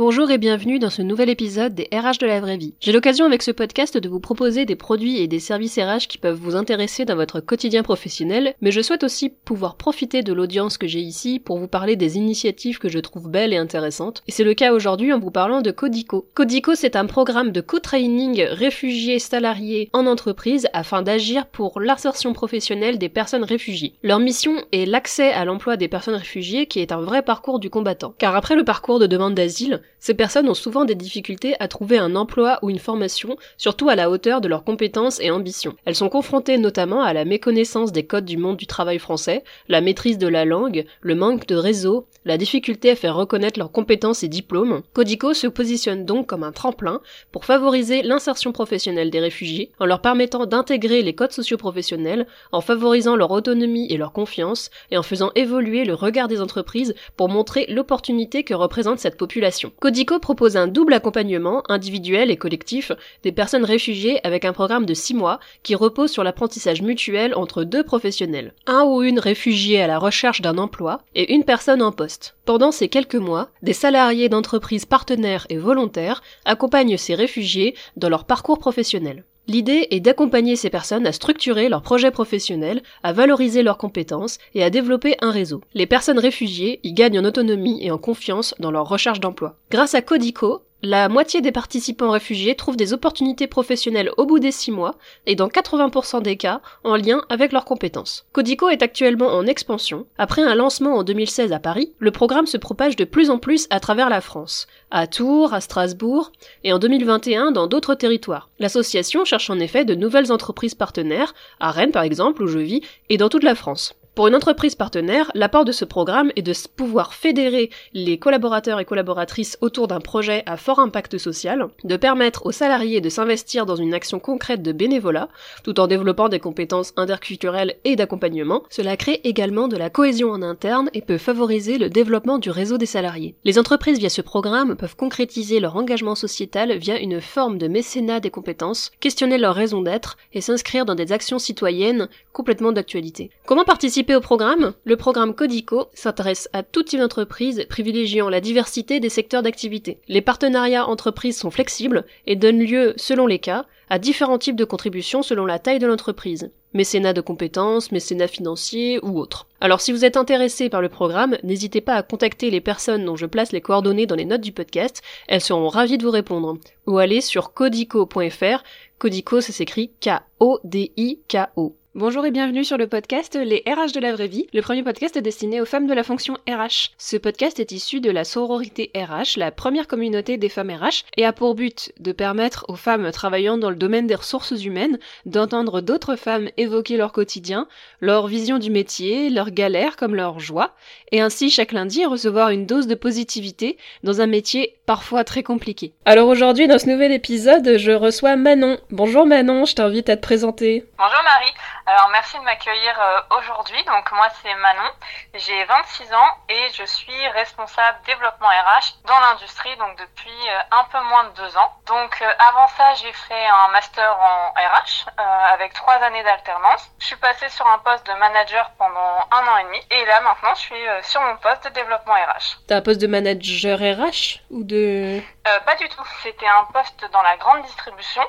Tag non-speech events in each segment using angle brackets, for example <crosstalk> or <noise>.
Bonjour et bienvenue dans ce nouvel épisode des RH de la vraie vie. J'ai l'occasion avec ce podcast de vous proposer des produits et des services RH qui peuvent vous intéresser dans votre quotidien professionnel, mais je souhaite aussi pouvoir profiter de l'audience que j'ai ici pour vous parler des initiatives que je trouve belles et intéressantes. Et c'est le cas aujourd'hui en vous parlant de Codico. Codico, c'est un programme de co-training réfugiés salariés en entreprise afin d'agir pour l'insertion professionnelle des personnes réfugiées. Leur mission est l'accès à l'emploi des personnes réfugiées qui est un vrai parcours du combattant. Car après le parcours de demande d'asile, ces personnes ont souvent des difficultés à trouver un emploi ou une formation, surtout à la hauteur de leurs compétences et ambitions. Elles sont confrontées notamment à la méconnaissance des codes du monde du travail français, la maîtrise de la langue, le manque de réseau, la difficulté à faire reconnaître leurs compétences et diplômes. Codico se positionne donc comme un tremplin pour favoriser l'insertion professionnelle des réfugiés en leur permettant d'intégrer les codes socio-professionnels, en favorisant leur autonomie et leur confiance, et en faisant évoluer le regard des entreprises pour montrer l'opportunité que représente cette population. Codico propose un double accompagnement, individuel et collectif, des personnes réfugiées avec un programme de 6 mois qui repose sur l'apprentissage mutuel entre deux professionnels. Un ou une réfugiée à la recherche d'un emploi et une personne en poste. Pendant ces quelques mois, des salariés d'entreprises partenaires et volontaires accompagnent ces réfugiés dans leur parcours professionnel. L'idée est d'accompagner ces personnes à structurer leur projet professionnel, à valoriser leurs compétences et à développer un réseau. Les personnes réfugiées y gagnent en autonomie et en confiance dans leur recherche d'emploi. Grâce à Codico, la moitié des participants réfugiés trouvent des opportunités professionnelles au bout des 6 mois, et dans 80% des cas, en lien avec leurs compétences. Codico est actuellement en expansion. Après un lancement en 2016 à Paris, le programme se propage de plus en plus à travers la France, à Tours, à Strasbourg, et en 2021 dans d'autres territoires. L'association cherche en effet de nouvelles entreprises partenaires, à Rennes par exemple, où je vis, et dans toute la France. Pour une entreprise partenaire, l'apport de ce programme est de pouvoir fédérer les collaborateurs et collaboratrices autour d'un projet à fort impact social, de permettre aux salariés de s'investir dans une action concrète de bénévolat, tout en développant des compétences interculturelles et d'accompagnement. Cela crée également de la cohésion en interne et peut favoriser le développement du réseau des salariés. Les entreprises via ce programme peuvent concrétiser leur engagement sociétal via une forme de mécénat des compétences, questionner leur raison d'être et s'inscrire dans des actions citoyennes complètement d'actualité. Comment participer au programme, le programme Codico s'intéresse à tout type d'entreprise, privilégiant la diversité des secteurs d'activité. Les partenariats entreprises sont flexibles et donnent lieu, selon les cas, à différents types de contributions selon la taille de l'entreprise. Mécénat de compétences, mécénat financier ou autre. Alors si vous êtes intéressé par le programme, n'hésitez pas à contacter les personnes dont je place les coordonnées dans les notes du podcast, elles seront ravies de vous répondre. Ou aller sur codico.fr, Codico ça s'écrit K-O-D-I-K-O. Bonjour et bienvenue sur le podcast Les RH de la vraie vie, le premier podcast destiné aux femmes de la fonction RH. Ce podcast est issu de la sororité RH, la première communauté des femmes RH, et a pour but de permettre aux femmes travaillant dans le domaine des ressources humaines d'entendre d'autres femmes évoquer leur quotidien, leur vision du métier, leurs galères comme leurs joies, et ainsi chaque lundi recevoir une dose de positivité dans un métier parfois très compliqué. Alors aujourd'hui, dans ce nouvel épisode, je reçois Manon. Bonjour Manon, je t'invite à te présenter. Bonjour Marie. Alors merci de m'accueillir euh, aujourd'hui. Donc moi c'est Manon, j'ai 26 ans et je suis responsable développement RH dans l'industrie donc depuis euh, un peu moins de deux ans. Donc euh, avant ça j'ai fait un master en RH avec trois années d'alternance. Je suis passée sur un poste de manager pendant un an et demi et là maintenant je suis sur mon poste de développement RH. T'as un poste de manager RH ou de... pas du tout, c'était un poste dans la grande distribution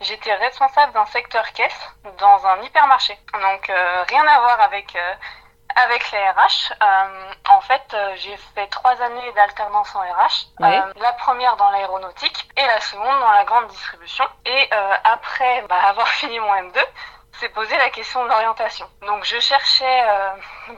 J'étais responsable d'un secteur caisse dans un hypermarché. Donc euh, rien à voir avec euh, avec les RH. Euh, en fait, j'ai fait trois années d'alternance en RH. la première dans l'aéronautique et la seconde dans la grande distribution. Et après bah, avoir <laughs> fini mon M2, s'est posé la question de l'orientation. Donc je cherchais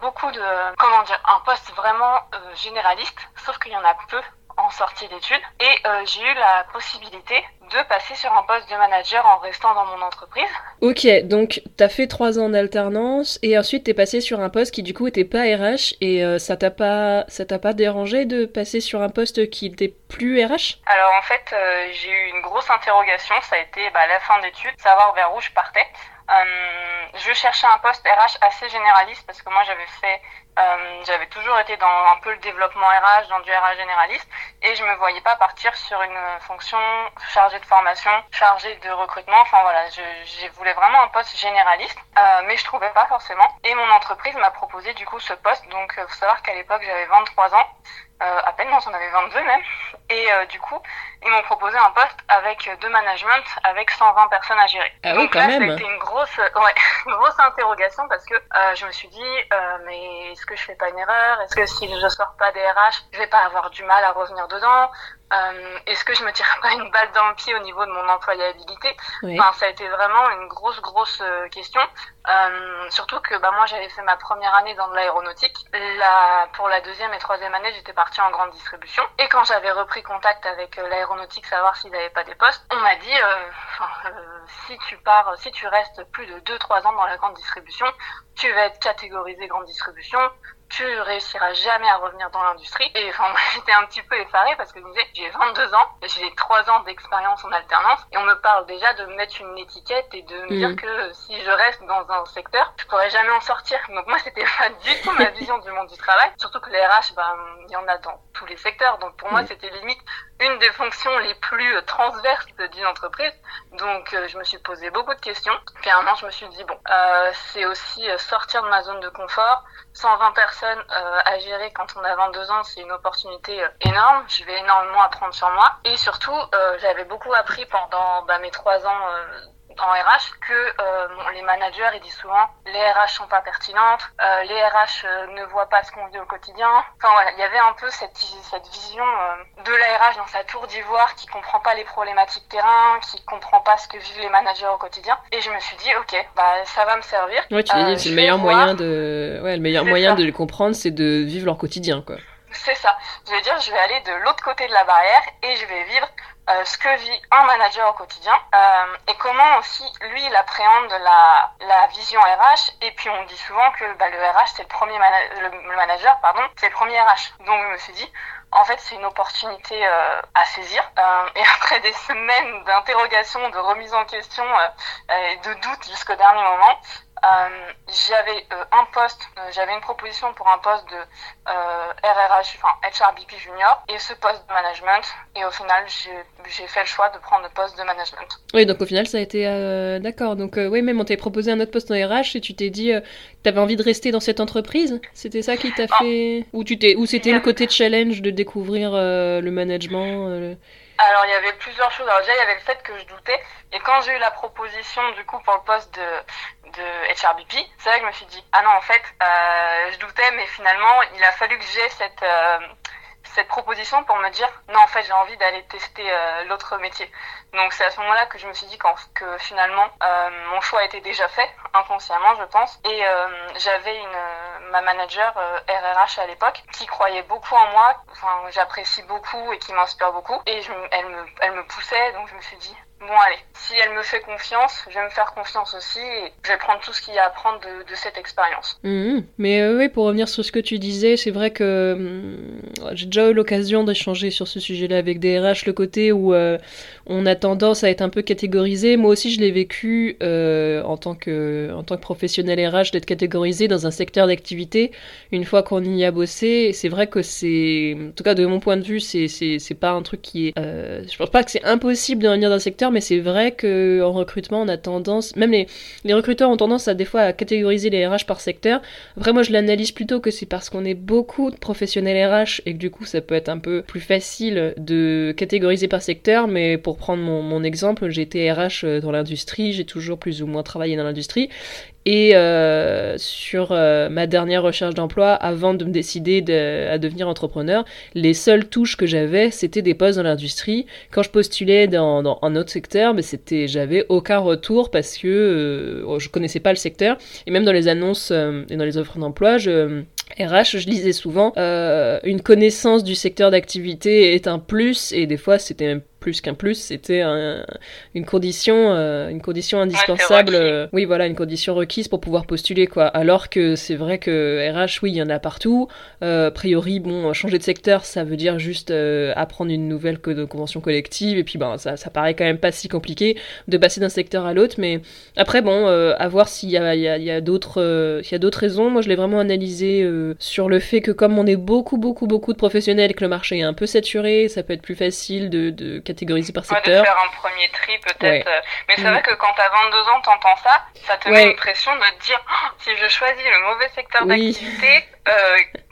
beaucoup de, comment dire, un poste vraiment généraliste, sauf qu'il y en a peu en sortie d'études et euh, j'ai eu la possibilité de passer sur un poste de manager en restant dans mon entreprise. Ok, donc t'as fait trois ans d'alternance et ensuite t'es passé sur un poste qui du coup était pas RH et euh, ça t'a pas ça t'a pas dérangé de passer sur un poste qui était plus RH Alors en fait euh, j'ai eu une grosse interrogation, ça a été bah, la fin d'études, savoir vers où je partais. Euh, je cherchais un poste RH assez généraliste parce que moi j'avais fait, euh, j'avais toujours été dans un peu le développement RH, dans du RH généraliste, et je me voyais pas partir sur une fonction chargée de formation, chargée de recrutement. Enfin voilà, je, je voulais vraiment un poste généraliste, euh, mais je trouvais pas forcément. Et mon entreprise m'a proposé du coup ce poste. Donc, faut savoir qu'à l'époque j'avais 23 ans euh, à peine, non, j'en avais 22 même. Et euh, du coup, ils m'ont proposé un poste avec de management avec 120 personnes à gérer. Ah oui, Donc quand là, même. ça a été une grosse, ouais, une <laughs> grosse interrogation parce que euh, je me suis dit, euh, mais est-ce que je fais pas une erreur? Est-ce que si je sors pas des RH, je vais pas avoir du mal à revenir dedans? Euh, Est-ce que je me tire pas une balle dans le pied au niveau de mon employabilité Ouais. Enfin, ça a été vraiment une grosse, grosse euh, question. Euh, surtout que bah, moi, j'avais fait ma première année dans de l'aéronautique. La, pour la deuxième et troisième année, j'étais partie en grande distribution. Et quand j'avais repris contact avec euh, l'aéronautique, savoir s'ils n'avaient pas des postes, on m'a dit, euh, euh, si tu pars, si tu restes plus de 2-3 ans dans la grande distribution, tu vas être catégorisé grande distribution, tu réussiras jamais à revenir dans l'industrie. Et enfin, <laughs> moi, j'étais un petit peu effarée parce que je me disais, j'ai 22 ans, j'ai 3 ans d'expérience en alternance, et on me parle déjà de me mettre une étiquette et de me dire que si je reste dans un secteur, je pourrais jamais en sortir. Donc moi, c'était <laughs> pas du tout ma <laughs> vision du monde du travail. Surtout que les RH, ben, il y en a dans tous les secteurs. Donc pour moi, Mhm. c'était limite une des fonctions les plus euh, transverses d'une entreprise. Donc euh, je me suis posé beaucoup de questions. Puis à un moment, je me suis dit, bon, euh, c'est aussi sortir de ma zone de confort. 120 personnes à gérer quand on a 22 ans, c'est une opportunité énorme. Je vais énormément apprendre sur moi. Et surtout, j'avais beaucoup appris pendant bah, mes trois ans en RH que euh, bon, les managers ils disent souvent les RH sont pas pertinentes, euh, les RH euh, ne voient pas ce qu'on vit au quotidien. Enfin voilà, il y avait un peu cette, cette vision de la RH dans sa tour d'ivoire qui comprend pas les problématiques terrain, qui comprend pas ce que vivent les managers au quotidien. Et je me suis dit ok, bah ça va me servir. Ouais, tu dit, c'est le meilleur voir. moyen de, ouais, le meilleur moyen ça. de les comprendre, c'est de vivre leur quotidien, quoi. C'est ça. Je veux dire, je vais aller de l'autre côté de la barrière et je vais vivre euh, ce que vit un manager au quotidien euh, et comment aussi lui il appréhende la, la vision RH. Et puis on dit souvent que bah, le RH c'est le premier mana- le, manager pardon c'est le premier RH. Donc je me suis dit en fait c'est une opportunité euh, à saisir. Euh, et <laughs> après des semaines d'interrogation, de remise en question euh, et de doute jusqu'au dernier moment. Euh, j'avais euh, un poste, euh, j'avais une proposition pour un poste de RRH, enfin HRBP junior, et ce poste de management. Et au final, j'ai fait le choix de prendre le poste de management. Oui, donc au final, ça a été d'accord. Donc oui, même on t'avait proposé un autre poste en RH et tu t'es dit, que t'avais envie de rester dans cette entreprise? C'était ça qui t'a Ah. fait, ou tu t'es, ou c'était le côté challenge de découvrir le management. le- Alors, il y avait plusieurs choses. Alors, déjà, il y avait le fait que je doutais. Et quand j'ai eu la proposition, du coup, pour le poste de, de HRBP, c'est là que je me suis dit, ah non, en fait, euh, je doutais, mais finalement, il a fallu que j'ai cette, euh, cette proposition pour me dire, non, en fait, j'ai envie d'aller tester euh, l'autre métier. Donc, c'est à ce moment-là que je me suis dit qu'en- que finalement, mon choix était déjà fait, inconsciemment, je pense. Et j'avais ma manager RRH à l'époque qui croyait beaucoup en moi, enfin, j'apprécie beaucoup et qui m'inspire beaucoup. Et elle, me, elle me poussait, donc je me suis dit, bon allez, si elle me fait confiance, je vais me faire confiance aussi et je vais prendre tout ce qu'il y a à apprendre de, de cette expérience. Mhm. Mais euh, oui, pour revenir sur ce que tu disais, c'est vrai que hum, j'ai déjà eu l'occasion d'échanger sur ce sujet-là avec des RH, le côté où euh, on a tendance à être un peu catégorisé. Moi aussi, je l'ai vécu euh, en tant que en tant que professionnel RH d'être catégorisé dans un secteur d'activité. Une fois qu'on y a bossé, c'est vrai que c'est, en tout cas de mon point de vue, c'est c'est c'est pas un truc qui est. euh, je pense pas que c'est impossible de revenir dans un secteur, mais c'est vrai que en recrutement, on a tendance, même les les recruteurs ont tendance à des fois à catégoriser les RH par secteur. Après, moi, je l'analyse plutôt que c'est parce qu'on est beaucoup de professionnels RH et que du coup, ça peut être un peu plus facile de catégoriser par secteur. Mais pour prendre mon, mon exemple, été RH dans l'industrie, j'ai toujours plus ou moins travaillé dans l'industrie. Et euh, sur euh, ma dernière recherche d'emploi, avant de me décider de- à devenir entrepreneur, les seules touches que j'avais, c'était des postes dans l'industrie. Quand je postulais dans, un autre secteur, mais c'était, j'avais aucun retour parce que euh, je connaissais pas le secteur. Et même dans les annonces euh, et dans les offres d'emploi, je RH, je lisais souvent euh, une connaissance du secteur d'activité est un plus et des fois c'était même plus qu'un plus, c'était un- une condition, euh, une condition indispensable. requis. euh, oui, voilà, une condition requise pour pouvoir postuler quoi. Alors que c'est vrai que RH, oui, il y en a partout. Euh, a priori, bon, changer de secteur, ça veut dire juste apprendre une nouvelle co- convention collective et puis ben ça, ça paraît quand même pas si compliqué de passer d'un secteur à l'autre. Mais après, bon, à voir s'il y a, y a, y a d'autres, s'il y a d'autres raisons. Moi, je l'ai vraiment analysé sur le fait que comme on est beaucoup, beaucoup, beaucoup de professionnels et que le marché est un peu saturé, ça peut être plus facile de, de catégoriser par Ouais, de secteur. faire un premier tri peut-être. Ouais. euh, Mais c'est Mm. vrai que quand t'as 22 ans, t'entends ça, ça te Ouais. met une pression de te dire Oh, si je choisis le mauvais secteur Oui. d'activité,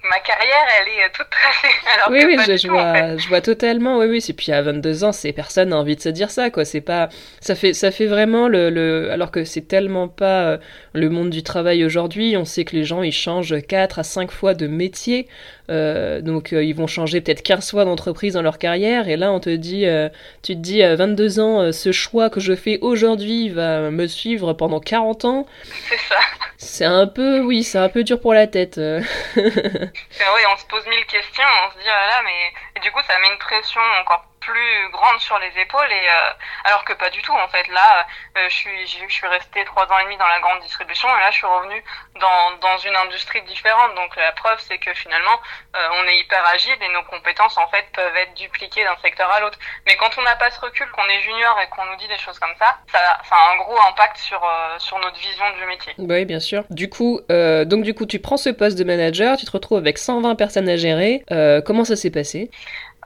ma carrière, elle est toute tracée. <laughs> Alors oui, que oui, pas je, du je tout, en vois, fait. je vois totalement. Oui, oui. Et puis à 22 ans, c'est personne n'a envie de se dire ça, quoi. C'est pas, ça fait, ça fait vraiment le, le alors que c'est tellement pas euh, le monde du travail aujourd'hui. On sait que les gens ils changent 4 à 5 fois de métier, Euh, donc euh, ils vont changer peut-être 15 fois d'entreprise dans leur carrière. Et là, on te dit, euh, tu te dis à 22 ans, euh, ce choix que je fais aujourd'hui va me suivre pendant 40 ans. C'est ça. C'est un peu, oui, c'est un peu dur pour la tête. <laughs> oui, on se pose mille questions, on se dit, ah là mais du coup, ça met une pression encore plus grande sur les épaules, et euh, alors que pas du tout, en fait. Là, euh, je suis, je suis restée trois ans et demi dans la grande distribution, et là, je suis revenue dans, dans une industrie différente. Donc, la preuve, c'est que finalement, euh, on est hyper agile, et nos compétences, en fait, peuvent être dupliquées d'un secteur à l'autre. Mais quand on n'a pas ce recul, qu'on est junior et qu'on nous dit des choses comme ça, ça, ça a un gros impact sur, euh, sur notre vision du métier. Bah Oui, bien sûr. Du coup, donc du coup, tu prends ce poste de manager, tu te retrouves avec 120 personnes à gérer. Comment ça s'est passé?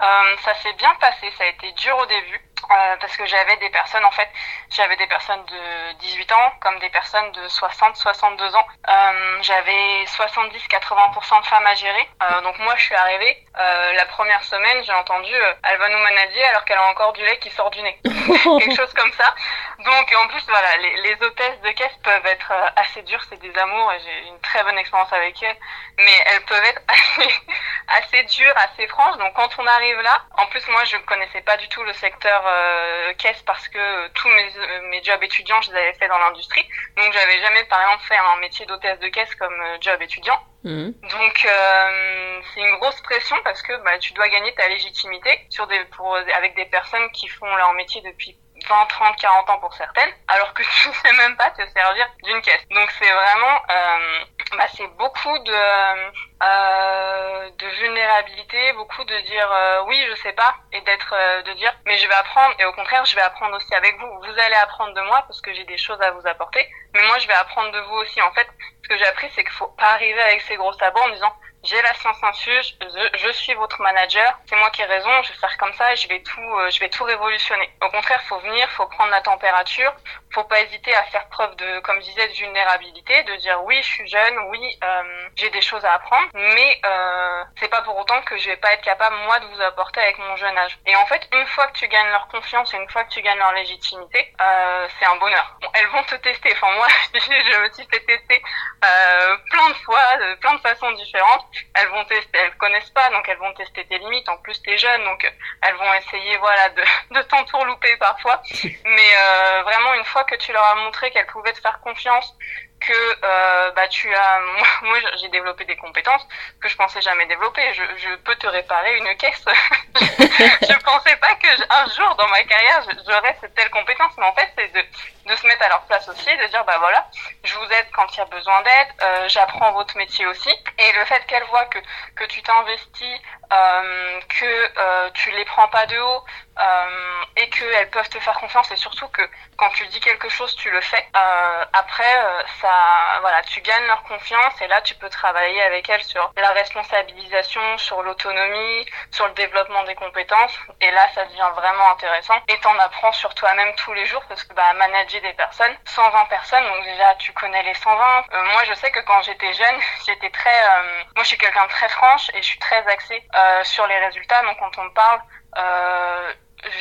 Ça s'est bien passé, ça a été dur au début euh, parce que j'avais des personnes en fait, j'avais des personnes de 18 ans comme des personnes de 60, 62 ans. Euh, j'avais 70-80% de femmes à gérer. Euh, donc moi je suis arrivée euh, la première semaine, j'ai entendu euh, elle va nous manager alors qu'elle a encore du lait qui sort du nez. <laughs> Quelque chose comme ça. Donc en plus voilà, les, les hôtesses de caisse peuvent être assez dures, c'est des amours j'ai une très bonne expérience avec elles, mais elles peuvent être <laughs> assez assez dur, assez franche. Donc quand on arrive là, en plus moi je connaissais pas du tout le secteur euh, caisse parce que tous mes, mes jobs étudiants je les avais fait dans l'industrie. Donc j'avais jamais par exemple fait un métier d'hôtesse de caisse comme euh, job étudiant. Mhm. Donc euh, c'est une grosse pression parce que bah, tu dois gagner ta légitimité sur des pour avec des personnes qui font leur métier depuis 20, 30, 40 ans pour certaines, alors que <laughs> tu sais même pas te servir d'une caisse. Donc c'est vraiment, euh, bah, c'est beaucoup de, euh, de vulnérabilité, beaucoup de dire euh, oui je sais pas et d'être, euh, de dire mais je vais apprendre et au contraire je vais apprendre aussi avec vous. Vous allez apprendre de moi parce que j'ai des choses à vous apporter, mais moi je vais apprendre de vous aussi. En fait, ce que j'ai appris c'est qu'il faut pas arriver avec ses gros sabots en disant j'ai la science infuse, je, je suis votre manager, c'est moi qui ai raison, je vais faire comme ça et je vais tout, euh, je vais tout révolutionner. Au contraire, faut venir, faut prendre la température, faut pas hésiter à faire preuve de, comme je disais, de vulnérabilité, de dire oui, je suis jeune, oui, euh, j'ai des choses à apprendre, mais euh, c'est pas pour autant que je vais pas être capable moi de vous apporter avec mon jeune âge. Et en fait, une fois que tu gagnes leur confiance et une fois que tu gagnes leur légitimité, euh, c'est un bonheur. Bon, elles vont te tester. Enfin moi, <laughs> je me suis fait tester euh, plein de fois, de plein de façons différentes elles vont tester, elles connaissent pas, donc elles vont tester tes limites. En plus, t'es jeune, donc euh, elles vont essayer, voilà, de, <laughs> de t'entourlouper parfois. <laughs> Mais euh, vraiment, une fois que tu leur as montré qu'elles pouvaient te faire confiance, que euh, bah tu as, <laughs> moi, j'ai développé des compétences que je pensais jamais développer. Je, peux te réparer une caisse. <laughs> je pensais pas que un jour dans ma carrière j'aurais cette telle compétence, mais en fait c'est de de se mettre à leur place aussi, de dire bah voilà, je vous aide quand il y a besoin d'aide, euh, j'apprends votre métier aussi. Et le fait qu'elles voient que que tu t'investis, euh, que tu les prends pas de haut et qu'elles peuvent te faire confiance et surtout que quand tu dis quelque chose, tu le fais. Après, euh, voilà, tu gagnes leur confiance et là, tu peux travailler avec elles sur la responsabilisation, sur l'autonomie, sur le développement des compétences. Et là, ça devient vraiment intéressant. Et t'en apprends sur toi-même tous les jours parce que bah, manager des personnes, 120 personnes, donc déjà, tu connais les 120. Euh, moi, je sais que quand j'étais jeune, <laughs> j'étais très, euh, moi, je suis quelqu'un de très franche et je suis très axée euh, sur les résultats. Donc, quand on me parle,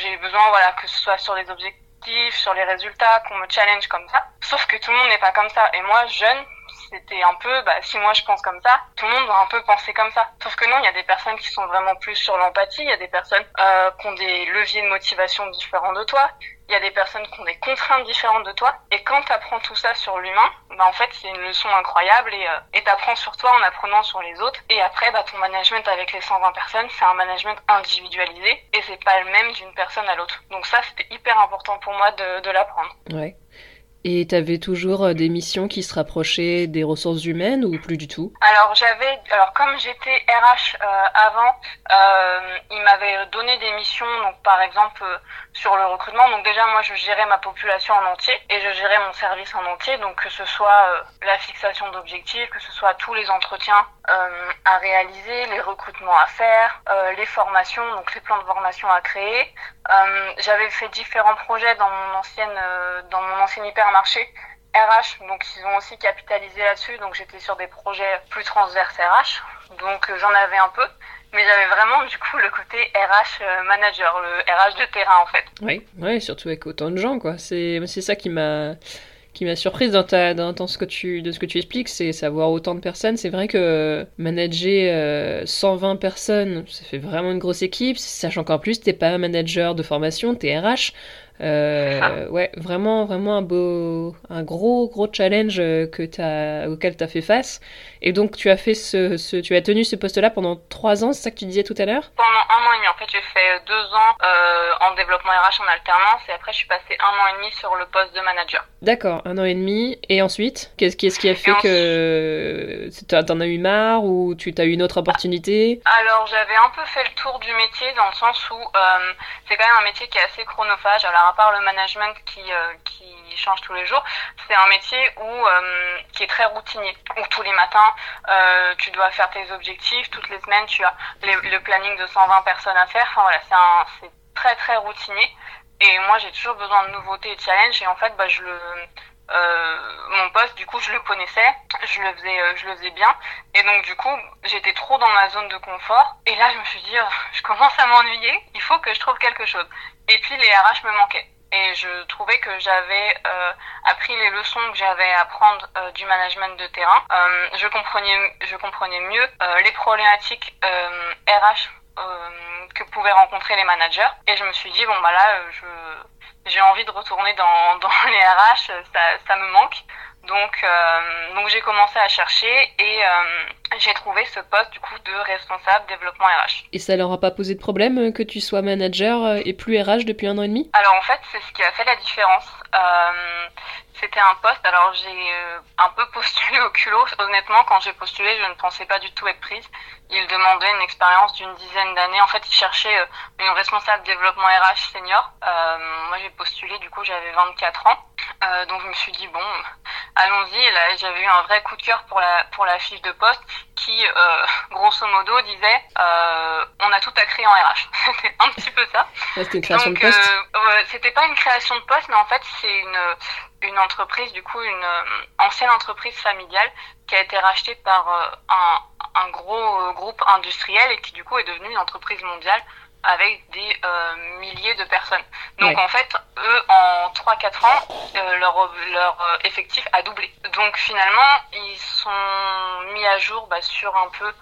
j'ai besoin, voilà, que ce soit sur les objectifs, sur les résultats, qu'on me challenge comme ça. Sauf que tout le monde n'est pas comme ça. Et moi, jeune, c'était un peu, bah, si moi je pense comme ça, tout le monde doit un peu penser comme ça. Sauf que non, il y a des personnes qui sont vraiment plus sur l'empathie, il y a des personnes euh, qui ont des leviers de motivation différents de toi, il y a des personnes qui ont des contraintes différentes de toi. Et quand tu apprends tout ça sur l'humain, bah, en fait, c'est une leçon incroyable et euh, et t'apprends sur toi en apprenant sur les autres. Et après, bah, ton management avec les 120 personnes, c'est un management individualisé et c'est pas le même d'une personne à l'autre. Donc ça, c'était hyper important pour moi de, de l'apprendre. Ouais. Et t'avais toujours euh, des missions qui se rapprochaient des ressources humaines ou plus du tout? Alors j'avais, alors comme j'étais RH euh, avant, euh, ils m'avaient donné des missions, donc par exemple euh, sur le recrutement. Donc déjà moi je gérais ma population en entier et je gérais mon service en entier, donc que ce soit euh, la fixation d'objectifs, que ce soit tous les entretiens euh, à réaliser, les recrutements à faire, euh, les formations, donc les plans de formation à créer. Euh, j'avais fait différents projets dans mon ancienne, dans mon ancien hypermarché RH, donc ils ont aussi capitalisé là-dessus, donc j'étais sur des projets plus transverses RH, donc j'en avais un peu, mais j'avais vraiment du coup le côté RH manager, le RH de terrain en fait. Oui, ouais, surtout avec autant de gens quoi. C'est ça qui m'a qui m'a surprise dans, ta, dans, ce que tu, de ce que tu expliques, c'est savoir autant de personnes. C'est vrai que manager 120 euh, personnes, ça fait vraiment une grosse équipe, sachant qu'en plus, t'es pas un manager de formation, t'es RH. Euh, ouais, vraiment, vraiment un beau, un gros, gros challenge euh, que as, auquel tu as fait face. Et donc, tu as fait ce, ce tu as tenu ce poste-là pendant trois ans, c'est ça que tu disais tout à l'heure? Pendant un an et demi. En fait, j'ai fait deux ans euh, en développement RH en alternance et après, je suis passée un an et demi sur le poste de manager. D'accord, un an et demi. Et ensuite, qu'est-ce qui, qui a fait que t'en as eu marre ou tu as eu une autre opportunité? Alors, j'avais un peu fait le tour du métier dans le sens où euh, c'est quand même un métier qui est assez chronophage. Alors, à part le management qui, euh, qui change tous les jours, c'est un métier où, euh, qui est très routinier, où tous les matins, euh, tu dois faire tes objectifs, toutes les semaines, tu as le planning de 120 personnes à faire. Enfin voilà, c'est très très routinier. Et moi, j'ai toujours besoin de nouveautés et de challenges. Et en fait, bah, je le, mon poste, du coup, je le connaissais, je le faisais, je le faisais bien, et donc du coup, j'étais trop dans ma zone de confort. Et là, je me suis dit, oh, <laughs> je commence à m'ennuyer, il faut que je trouve quelque chose. Et puis les RH me manquaient. Et je trouvais que j'avais euh, appris les leçons que j'avais à apprendre euh, du management de terrain. Euh, je comprenais, je comprenais mieux les problématiques RH que pouvaient rencontrer les managers. Et je me suis dit bon bah là, je j'ai envie de retourner dans, <laughs> dans les RH, ça, ça me manque. Donc, euh, donc j'ai commencé à chercher et euh, j'ai trouvé ce poste du coup de responsable développement RH. Et ça leur a pas posé de problème euh, que tu sois manager et plus RH depuis un an et demi? Alors en fait, c'est ce qui a fait la différence. C'était un poste, alors j'ai un peu postulé au culot. Honnêtement, quand j'ai postulé, je ne pensais pas du tout être prise. Ils demandaient une expérience d'une dizaine d'années. En fait, ils cherchaient une responsable développement RH senior. moi, j'ai postulé, du coup, j'avais 24 ans. Donc je me suis dit, bon, allons-y. Là, j'avais eu un vrai coup de cœur pour la pour la fiche de poste qui, euh, grosso modo, disait euh, on a tout à créer en RH. <laughs> c'était un petit peu ça. c'était une création de poste. Euh, c'était pas une création de poste, mais en fait, c'est une une entreprise, du coup, une ancienne entreprise familiale qui a été rachetée par un un gros groupe industriel et qui du coup est devenue une entreprise mondiale avec des euh, milliers de personnes. Donc en fait, eux, en 3-4 ans, euh, leur, leur euh, effectif a doublé. Donc finalement, ils sont mis à jour bah, sur un peu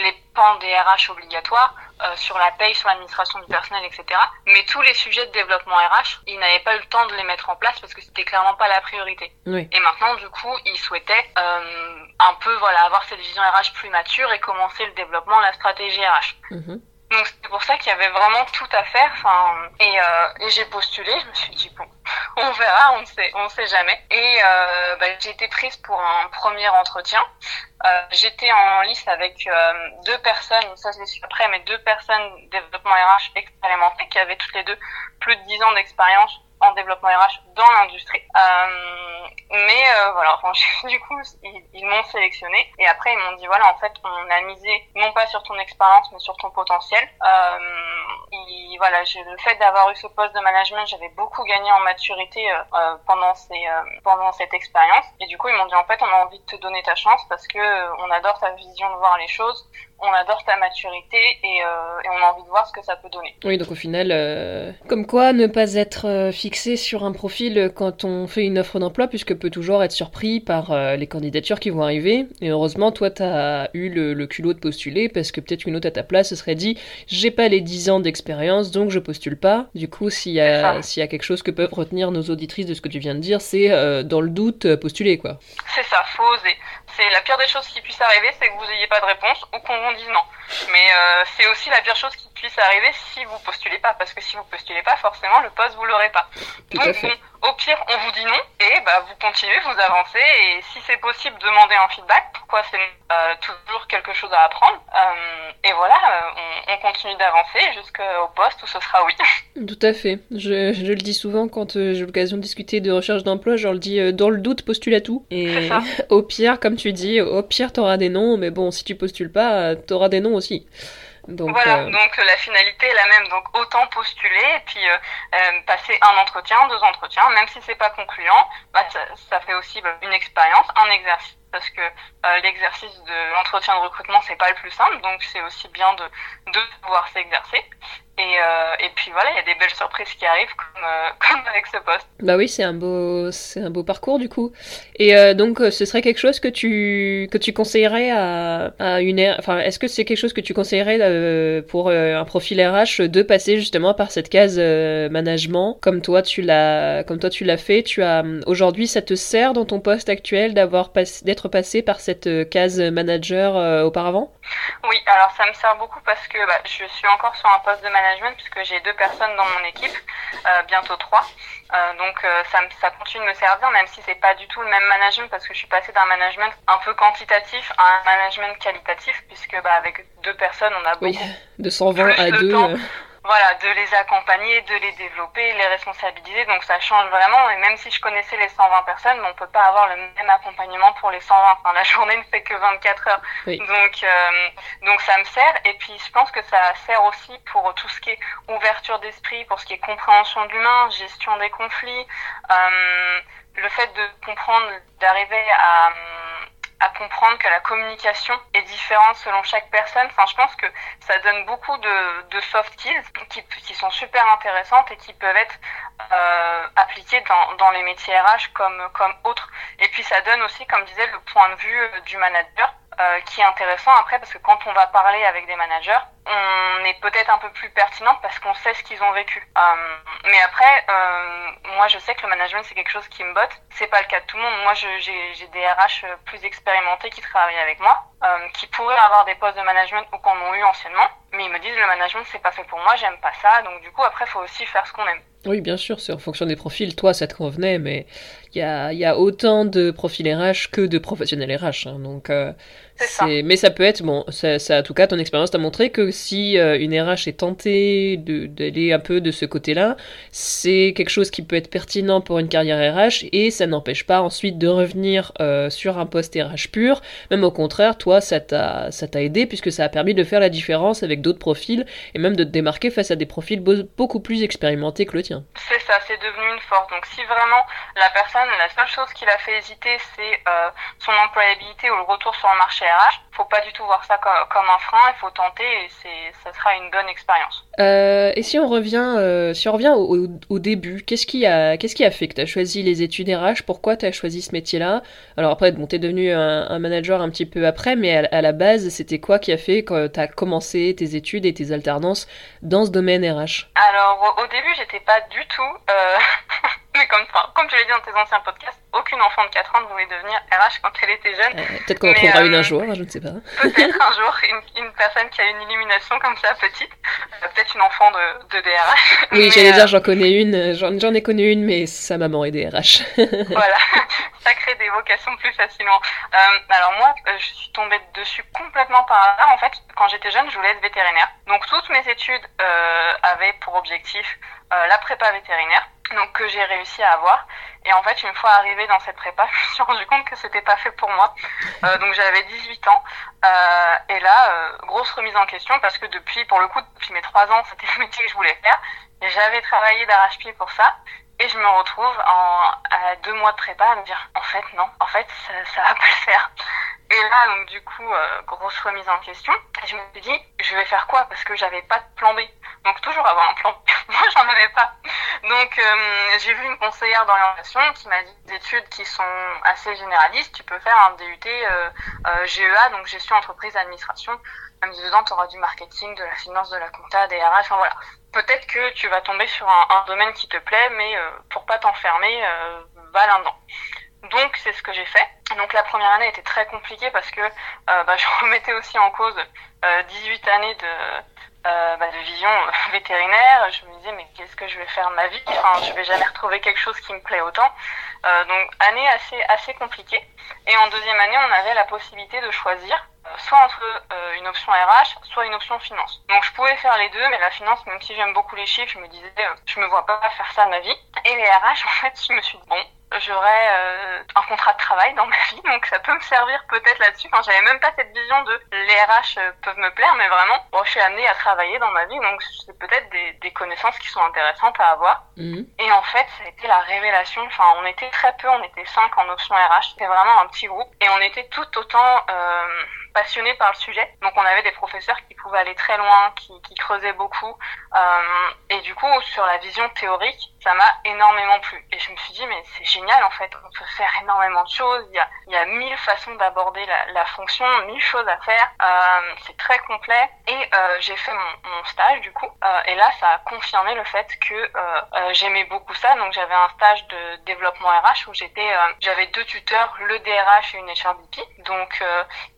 les pans des RH obligatoires, sur la paye, sur l'administration du personnel, etc. Mais tous les sujets de développement RH, ils n'avaient pas eu le temps de les mettre en place parce que c'était clairement pas la priorité. Et maintenant, du coup, ils souhaitaient un peu voilà avoir cette vision RH plus mature et commencer le développement, la stratégie RH. Mhm. Donc c'est pour ça qu'il y avait vraiment tout à faire. Enfin, et, euh, et j'ai postulé. Je me suis dit bon, <laughs> on verra, on ne sait, on sait jamais. Et euh, bah, j'ai été prise pour un premier entretien. Euh, J'étais en lice avec euh, deux personnes, ça je l'ai su après, mais deux personnes développement RH expérimentées qui avaient toutes les deux plus de 10 ans d'expérience en développement RH dans l'industrie. Euh, mais euh, voilà, enfin, <laughs> du coup, ils, m'ont sélectionné et après ils m'ont dit voilà, en fait, on a misé non pas sur ton expérience mais sur ton potentiel. Euh, voilà, le fait d'avoir eu ce poste de management, j'avais beaucoup gagné en maturité pendant ces pendant cette expérience. Et du coup, ils m'ont dit en fait, on a envie de te donner ta chance parce que on adore ta vision de voir les choses on adore ta maturité euh, et, on a envie de voir ce que ça peut donner. Oui, donc au final, euh, comme quoi ne pas être euh, fixé sur un profil quand on fait une offre d'emploi, puisque peut toujours être surpris par les candidatures qui vont arriver. Et heureusement, toi, tu as eu le, culot de postuler, parce que peut-être qu'une autre à ta place se serait dit j'ai pas les 10 ans d'expérience, donc je postule pas. Du coup, s'il y, a, y a quelque chose que peuvent retenir nos auditrices de ce que tu viens de dire, c'est dans le doute, postuler, quoi. C'est ça, faut oser. C'est la pire des choses qui puisse arriver, c'est que vous n'ayez pas de réponse ou qu'on vous dise non. Mais euh, c'est aussi la pire chose qui puisse arriver si vous postulez pas, parce que si vous postulez pas, forcément le poste vous l'aurez pas. Donc au pire, on vous dit non et bah vous continuez, vous avancez et si c'est possible, demandez un feedback. Pourquoi c'est euh, toujours quelque chose à apprendre. Euh, et voilà, on, continue d'avancer jusqu'au poste où ce sera oui. <laughs> Tout à fait. Je, je le dis souvent quand j'ai l'occasion de discuter de recherche d'emploi, je leur dis dans le doute, postule à tout. Et <laughs> au pire, comme tu dis, au pire, t'auras des noms, mais bon, si tu postules pas, t'auras des noms aussi. Donc, voilà, donc la finalité est la même. Donc autant postuler et puis passer un entretien, deux entretiens, même si c'est pas concluant, bah, ça, fait aussi bah, une expérience, un exercice parce que l'exercice de l'entretien de recrutement c'est pas le plus simple donc c'est aussi bien de, de pouvoir s'exercer et, euh, et, puis voilà, il y a des belles surprises qui arrivent comme, euh, <laughs> comme avec ce poste. Bah oui, c'est un beau, c'est un beau parcours du coup. Et euh, donc, ce serait quelque chose que tu que tu conseillerais à, à une, enfin, est-ce que c'est quelque chose que tu conseillerais pour un profil RH de passer justement par cette case management, comme toi tu l'as, comme toi tu l'as fait? Tu as aujourd'hui, ça te sert dans ton poste actuel d'avoir d'être passé par cette case manager auparavant? Oui, alors ça me sert beaucoup parce que bah, je suis encore sur un poste de management puisque j'ai deux personnes dans mon équipe, euh, bientôt trois. Euh, donc euh, ça, ça continue de me servir, même si c'est pas du tout le même management parce que je suis passée d'un management un peu quantitatif à un management qualitatif puisque bah, avec deux personnes on a beaucoup oui, de 120 à 2 voilà, de les accompagner, de les développer, les responsabiliser. Donc ça change vraiment. Et même si je connaissais les 120 personnes, on peut pas avoir le même accompagnement pour les 120. Enfin, la <laughs> journée ne fait que 24 heures. Donc, euh, donc ça me sert. Et puis je pense que ça sert aussi pour tout ce qui est ouverture d'esprit, pour ce qui est compréhension de l'humain, gestion des conflits, euh, le fait de comprendre, d'arriver à à comprendre que la communication est différente selon chaque personne. Enfin, je pense que ça donne beaucoup de, de soft skills qui, sont super intéressantes et qui peuvent être euh, appliquées dans, dans les métiers RH comme, comme autres. Et puis ça donne aussi, comme disait, le point de vue euh, du manager euh, qui est intéressant après parce que quand on va parler avec des managers, on est peut-être un peu plus pertinent parce qu'on sait ce qu'ils ont vécu. Euh, mais après, euh, moi je sais que le management c'est quelque chose qui me botte. C'est pas le cas de tout le monde. Moi j'ai des RH plus expérimentés qui travaillent avec moi, qui pourraient avoir des postes de management ou qu'on ont eu anciennement, mais ils me disent le management c'est pas fait pour moi, j'aime pas ça. Donc du coup après faut aussi faire ce qu'on aime. Oui, bien sûr, c'est en fonction des profils. Toi, ça te convenait, mais il y a, y a, autant de profils RH que de professionnels RH. Hein, donc, c'est, mais ça peut être bon. Ça, ça, en tout cas, ton expérience t'a montré que si euh, une RH est tentée d'aller un peu de ce côté-là, c'est quelque chose qui peut être pertinent pour une carrière RH et ça n'empêche pas ensuite de revenir euh, sur un poste RH pur. Même au contraire, toi, ça t'a, ça t'a aidé puisque ça a permis de faire la différence avec d'autres profils et même de te démarquer face à des profils beaucoup plus expérimentés que le tien. C'est ça, c'est devenu une force. Donc, si vraiment la personne, la seule chose qui l'a fait hésiter, c'est euh, son employabilité ou le retour sur le marché RH, faut pas du tout voir ça comme, un frein, il faut tenter et ça sera une bonne expérience. Euh, et si on revient, euh, si on revient au, début, qu'est-ce qui a, qu'est-ce qui a fait que tu as choisi les études RH? Pourquoi tu as choisi ce métier-là? Alors après, bon, tu es devenu un, manager un petit peu après, mais à, la base, c'était quoi qui a fait que tu as commencé tes études et tes alternances dans ce domaine RH? Alors au, début, j'étais pas du tout... Euh, <laughs> mais comme, comme tu l'as dit dans tes anciens podcasts, aucune enfant de 4 ans ne voulait devenir RH quand elle était jeune. peut-être qu'on en trouvera une un jour, je ne sais pas. Peut-être un <laughs> jour, une, une, personne qui a une illumination comme ça, petite, peut-être une enfant de, de DRH. Oui, j'allais dire, j'en connais une, j'en ai connu une, mais sa maman est DRH. <laughs> voilà, <laughs> ça crée des vocations plus facilement. Euh, alors moi, euh, je suis tombée dessus complètement par hasard. En fait, quand j'étais jeune, je voulais être vétérinaire. Donc toutes mes études euh, avaient pour objectif euh, la prépa vétérinaire, donc que j'ai réussi à avoir. Et en fait, une fois arrivée dans cette prépa, <laughs> je me suis rendu compte que c'était pas fait pour moi. Euh, donc j'avais 18 ans. Euh, et là, euh, grosse remise en question parce que depuis, pour le coup, depuis mes 3 ans, <laughs> c'était le métier que je voulais faire. Et j'avais travaillé d'arrache-pied pour ça. Et je me retrouve en, à deux mois de prépa à me dire, en fait, non, en fait, ça, ça va pas le faire. Et là, donc du coup, euh, grosse remise en question. Je me suis dit, je vais faire quoi? Parce que j'avais pas de plan B. Donc toujours avoir un plan B. <laughs> Moi, j'en avais pas. Donc euh, j'ai vu une conseillère d'orientation qui m'a dit des études qui sont assez généralistes. Tu peux faire un DUT euh GEA, donc gestion entreprise administration. Elle me dit dedans, tu auras du marketing, de la finance, de la compta, des RH. Enfin voilà. Peut-être que tu vas tomber sur un, domaine qui te plaît, mais pour pas t'enfermer, va là-dedans. Donc c'est ce que j'ai fait. Donc la première année était très compliquée parce que euh, bah, <laughs> je remettais aussi en cause euh, 18 années de, euh, bah, de vision <laughs> vétérinaire. Je me disais mais qu'est-ce que je vais faire de ma vie? Enfin je vais jamais retrouver quelque chose qui me plaît autant. Euh, donc année assez assez compliquée. Et en deuxième année on avait la possibilité de choisir euh, soit entre euh, une option RH, soit une option finance. Donc je pouvais faire les deux, mais la finance, même si j'aime beaucoup les chiffres, je me disais, je me vois pas faire ça de ma vie. Et les RH, <laughs> en fait, je me suis dit, bon, j'aurai un contrat de travail dans ma <laughs> vie, donc ça peut me servir peut-être là-dessus. Enfin, j'avais même pas cette vision de les RH peuvent me plaire, mais vraiment, bon, je suis amenée à travailler dans ma vie, donc c'est peut-être des, des, connaissances qui sont intéressantes à avoir. Mhm. Et en fait, ça a été la révélation. Enfin, on était très peu, on était cinq en option RH. C'était vraiment un petit groupe, et on était tout autant euh, passionnés par le sujet. Donc on avait des professeurs qui pouvaient aller très loin, qui, creusaient beaucoup. Euh, et du coup, sur la vision théorique, ça m'a énormément plu. Et je me suis dit, mais c'est génial en fait, on peut faire énormément de choses. Il y a, mille façons d'aborder la, fonction, mille choses à faire. Euh, c'est très complet. Et euh, j'ai fait mon, stage du coup. Et là, ça a confirmé le fait que j'aimais beaucoup ça. Donc j'avais un stage de développement RH où j'étais, j'avais deux tuteurs, le DRH et une HRBP. Donc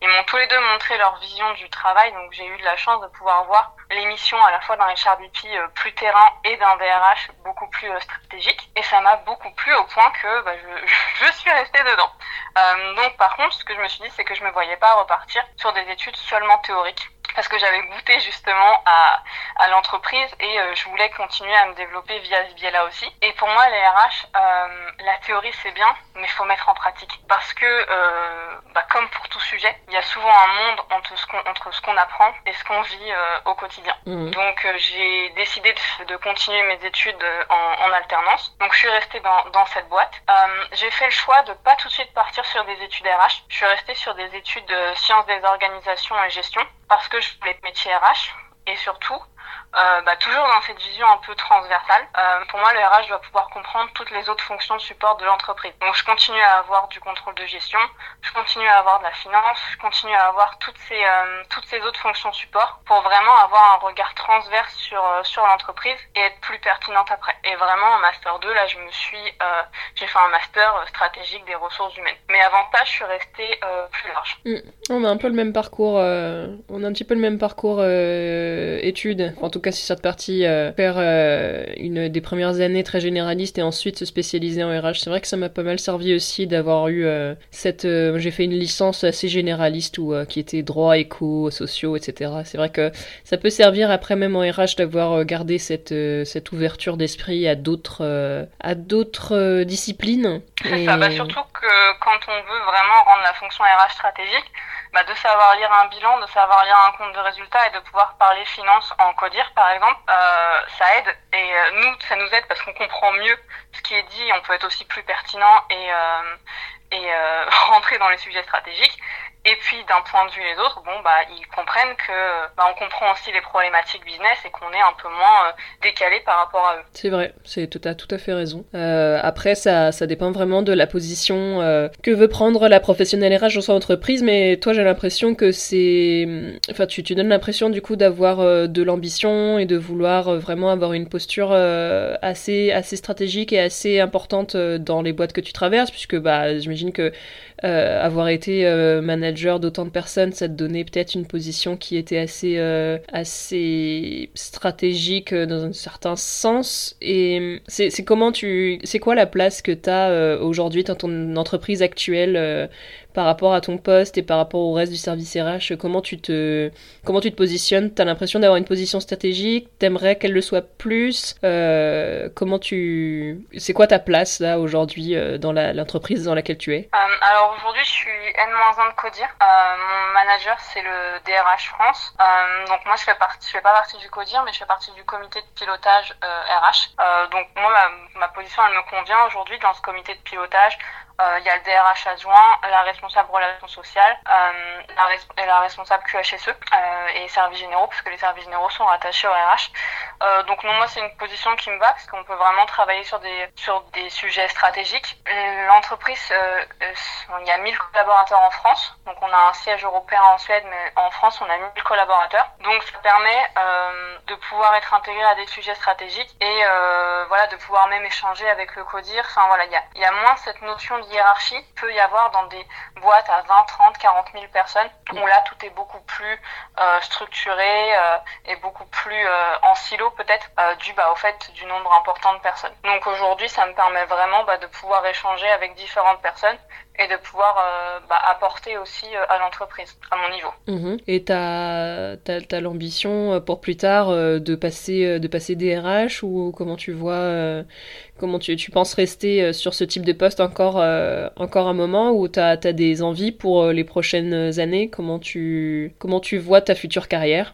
ils m'ont tous les deux montré leur vision du travail. Donc j'ai eu de la chance de pouvoir voir l'émission à la fois d'un HRBP plus terrain et d'un DRH beaucoup plus stratégique et ça m'a beaucoup plu au point que bah, <laughs> je, je, suis restée dedans. Euh, donc par contre, ce que je me suis dit, c'est que je me voyais pas repartir sur des études seulement théoriques parce que j'avais goûté justement à, à l'entreprise et euh, je voulais continuer à me développer via ce biais-là aussi. Et pour moi, les RH, euh, la théorie c'est bien, mais il faut mettre en pratique. Parce que, euh, bah, comme pour tout sujet, il y a souvent un monde entre ce qu'on, entre ce qu'on apprend et ce qu'on vit euh, au quotidien. Mmh. Donc j'ai décidé de, de, continuer mes études en, en, alternance. Donc je suis restée dans, dans cette boîte. j'ai fait le choix de pas tout de suite partir sur des études RH. Je suis restée sur des études de sciences des organisations et gestion parce que je voulais métier RH et surtout euh, bah, toujours dans cette vision un peu transversale. Euh, pour moi, le RH doit pouvoir comprendre toutes les autres fonctions de support de l'entreprise. Donc, je continue à avoir du contrôle de gestion, je continue à avoir de la finance, je continue à avoir toutes ces euh, toutes ces autres fonctions support pour vraiment avoir un regard transverse sur sur l'entreprise et être plus pertinente après. Et vraiment, en master 2, là, je me suis j'ai fait un master stratégique des ressources humaines. Mais avant ça, je suis restée plus large. Mmh. On a un peu le même parcours. on a un petit peu le même parcours études. Tout cas, sur cette partie, euh, faire euh, une des premières années très généraliste et ensuite se spécialiser en RH. C'est vrai que ça m'a pas mal servi aussi d'avoir eu euh, cette. J'ai fait une licence assez généraliste ou qui était droit, éco, sociaux, etc. C'est vrai que ça peut servir après même en RH d'avoir gardé cette cette ouverture d'esprit à d'autres à d'autres disciplines. C'est ça. Bah, surtout que quand on veut vraiment rendre la fonction RH stratégique bah, de savoir lire un bilan, de savoir lire un compte de résultats et de pouvoir parler finance en codir par exemple, euh, ça aide et euh, nous ça nous aide parce qu'on comprend mieux ce qui est dit, on peut être aussi plus pertinent et euh, et euh, <laughs> rentrer dans les sujets stratégiques. Et puis d'un point de vue les autres, bon bah ils comprennent que bah, on comprend aussi les problématiques business et qu'on est un peu moins euh, décalé par rapport à eux. C'est vrai, c'est tout à tout à fait raison. Euh, après ça ça dépend vraiment de la position euh, que veut prendre la professionnelle RH dans son entreprise, mais toi j'ai l'impression que c'est, enfin tu tu donnes l'impression du coup d'avoir euh, de l'ambition et de vouloir euh, vraiment avoir une posture assez assez stratégique et assez importante dans les boîtes que tu traverses, puisque bah j'imagine que euh, avoir été euh, manager d'autant de personnes, ça te donnait peut-être une position qui était assez, euh, assez stratégique dans un certain sens. Et c'est comment tu, c'est quoi la place que tu as aujourd'hui dans ton entreprise actuelle par rapport à ton poste et par rapport au reste du service RH Comment tu te, positionnes Tu as l'impression d'avoir une position stratégique? T'aimerais qu'elle le soit plus? Euh, Comment tu, c'est quoi ta place là aujourd'hui euh, dans l'entreprise dans laquelle tu es? Euh, Alors aujourd'hui, je suis N-1 de Codir. Mon manager, c'est le DRH France. Donc moi, je fais partie, je fais pas partie du Codir, mais je fais partie du comité de pilotage RH. donc moi, ma, ma position, elle me convient aujourd'hui dans ce comité de pilotage. Euh, il y a le DRH adjoint, la responsable relations sociales, euh, la, et la responsable QHSE euh, et services généraux, parce que les services généraux sont rattachés au RH. Euh, donc non, moi c'est une position qui me va, parce qu'on peut vraiment travailler sur des sur des sujets stratégiques. L'entreprise, euh, il y a 1000 collaborateurs en France, donc on a un siège européen en Suède, mais en France on a 1000 collaborateurs. Donc ça permet de pouvoir être intégré à des sujets stratégiques et voilà de pouvoir même échanger avec le CODIR. Enfin voilà, il y a, y a moins cette notion hiérarchie peut y avoir dans des boîtes à 20, 30, 40 000 personnes, où là tout est beaucoup plus euh, structuré euh, et beaucoup plus euh, en silo peut-être, dû bah, au fait du nombre important de personnes. Donc aujourd'hui, ça me permet vraiment bah, de pouvoir échanger avec différentes personnes et de pouvoir bah, apporter aussi à l'entreprise, à mon niveau. Mhm. Et tu as, as, l'ambition pour plus tard de passer, de passer DRH ou comment tu vois Comment tu, tu penses rester sur ce type de poste encore, encore un moment ou tu as, des envies pour les prochaines années? Comment tu, comment tu vois ta future carrière?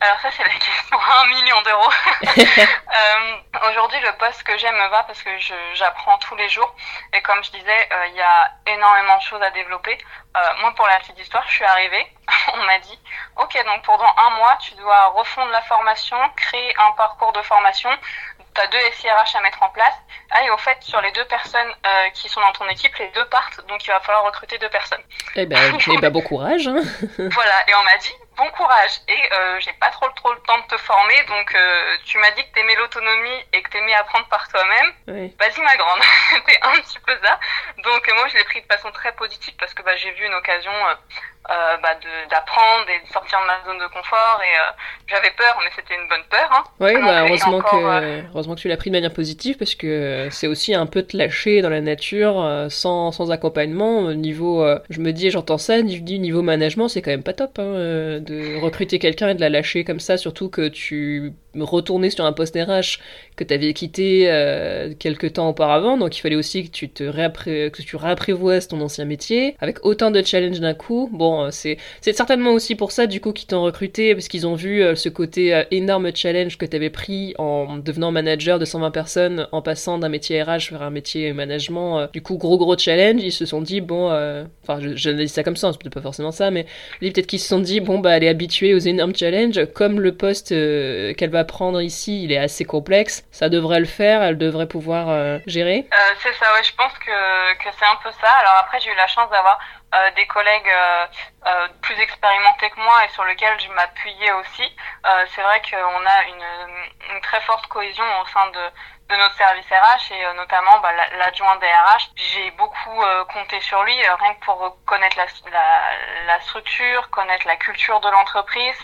Alors ça c'est la question à un million d'euros. <laughs> euh, Aujourd'hui le poste que j'aime me va parce que j'apprends tous les jours et comme je disais euh, il y a énormément de choses à développer. Euh, moi pour la petite histoire je suis arrivée, <laughs> on m'a dit ok donc pendant un mois tu dois refondre la formation, créer un parcours de formation, tu as deux SIRH à mettre en place. Ah, et au fait, sur les deux personnes euh, qui sont dans ton équipe, les deux partent, donc il va falloir recruter deux personnes. Eh ben, <laughs> eh ben bon courage. Hein. voilà, et on m'a dit, bon courage. Et euh, j'ai pas trop, trop le temps de te former, donc euh, tu m'as dit que t'aimais l'autonomie et que t'aimais apprendre par toi-même. Vas-y ma grande, <laughs> c'était un petit peu ça. Donc moi je l'ai pris de façon très positive parce que bah, j'ai vu une occasion euh, bah, d'apprendre et de sortir de ma zone de confort et j'avais peur mais c'était une bonne peur hein. oui bah, heureusement que heureusement que tu l'as pris de manière positive parce que c'est aussi un peu te lâcher dans la nature sans, sans accompagnement au niveau je me dis j'entends ça je dis niveau management c'est quand même pas top hein, de recruter quelqu'un et de la lâcher comme ça surtout que tu retourner sur un poste RH que tu avais quitté euh, quelques temps auparavant, donc il fallait aussi que tu te réappré que tu réapprivoises ton ancien métier avec autant de challenges d'un coup. Bon, euh, c'est certainement aussi pour ça du coup qu'ils t'ont recruté parce qu'ils ont vu euh, ce côté euh, énorme challenge que tu avais pris en devenant manager de 120 personnes en passant d'un métier RH vers un métier management. du coup, gros gros challenge, ils se sont dit bon enfin je, je dis ça comme ça, c'est pas forcément ça mais peut-être qu'ils se sont dit bon bah elle est habituée aux énormes challenges comme le poste qu'elle va prendre ici, il est assez complexe. Ça devrait le faire, elle devrait pouvoir euh, gérer. Euh, c'est ça, ouais, je pense que, que c'est un peu ça. Alors après, j'ai eu la chance d'avoir euh, des collègues plus expérimentés que moi et sur lesquels je m'appuyais aussi. c'est vrai qu'on a une, une, très forte cohésion au sein de, de notre service RH et notamment bah, l'adjoint des RH. J'ai beaucoup compté sur lui, rien que pour connaître la, la, la, structure, connaître la culture de l'entreprise.